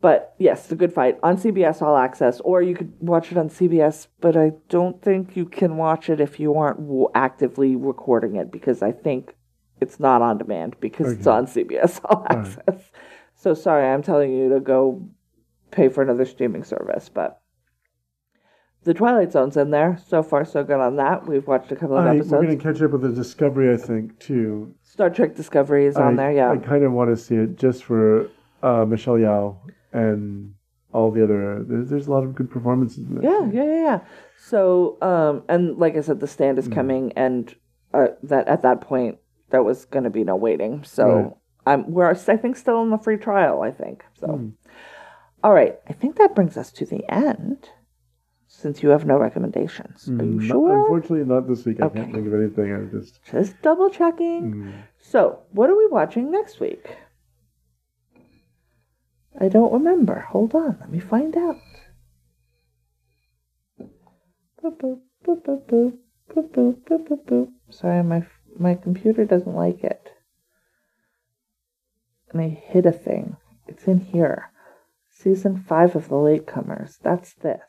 But yes, the good fight on CBS All Access, or you could watch it on CBS. But I don't think you can watch it if you aren't w- actively recording it because I think it's not on demand because it's on CBS All Access. So sorry, I'm telling you to go pay for another streaming service, but the Twilight Zone's in there. So far, so good on that. We've watched a couple of I, we're going to catch up with the Discovery, I think, too. Star Trek Discovery is on I, there, yeah. I kind of want to see it just for uh, Michelle Yeoh and all the other. There's, there's a lot of good performances in it. Yeah, yeah, yeah, yeah. So, um, and like I said, the stand Mm. is coming, and uh, that at that point there was going to be no waiting. So, Right. I'm we're I think still in the free trial. I think so. Mm. All right, I think that brings us to the end. Since you have no recommendations, are you Not- sure? Unfortunately, not this week. I Okay. can't think of anything. I just. Just double checking. Mm. So, what are we watching next week? I don't remember. Hold on, let me find out. Boop, boop, boop, boop, boop, boop, boop, boop, boop, boop. Sorry, my my computer doesn't like it. And I hid a thing. It's in here. Season five of The Latecomers. That's this.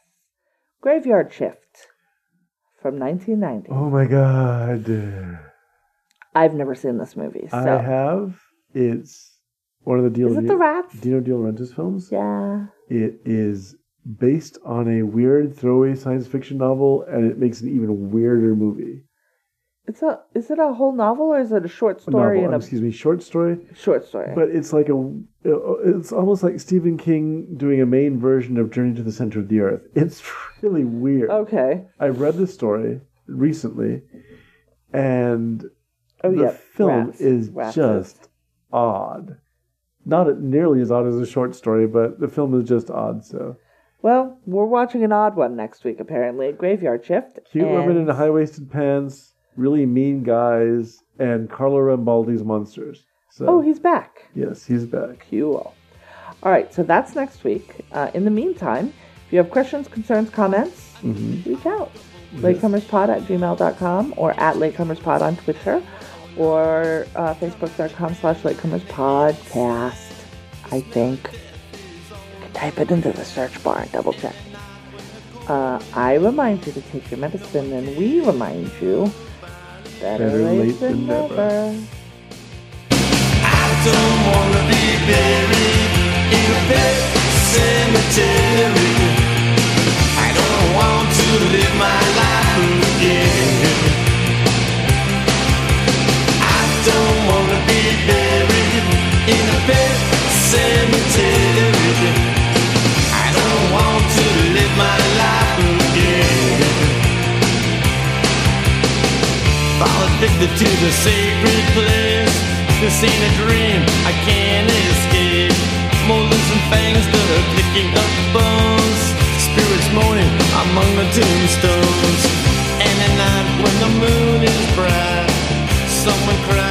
Graveyard Shift from 1990. Oh my god. I've never seen this movie. So. I have. It's one of the Deal Is it the rats? Dino De Laurentiis films. Yeah. It is based on a weird throwaway science fiction novel, and it makes an even weirder movie. It's a. Is it a whole novel or is it a short story novel, a excuse me, short story. short story? But it's like a, it's almost like Stephen King doing a Maine version of Journey to the Center of the Earth. It's really weird. okay. I read the story recently, and Oh the yeah. film Rats. is Rats just odd. Not nearly as odd as a short story, but the film is just odd. So Well, we're watching an odd one next week. Apparently, Graveyard Shift. cute women in high waisted pants, really mean guys, and Carlo Rambaldi's monsters. So Oh, he's back. yes, he's back. Cool. All right, so that's next week. Uh, in the meantime, if you have questions, concerns, comments, Mm-hmm. reach out. Latecomerspod at gmail.com or at latecomerspod on Twitter or uh, facebook.com slash latecomerspodcast. I think. You can type it into the search bar and double check. Uh, I remind you to take your medicine, and we remind you better, Better late, late than than never. never. I don't wanna be buried in a pet cemetery. I don't want to live my life again. I don't wanna be buried in a pet cemetery. fall addicted to the sacred place. This ain't a dream, I can't escape. Molars and fangs that are picking up bones. Spirits moaning among the tombstones. And at night when the moon is bright, someone cries.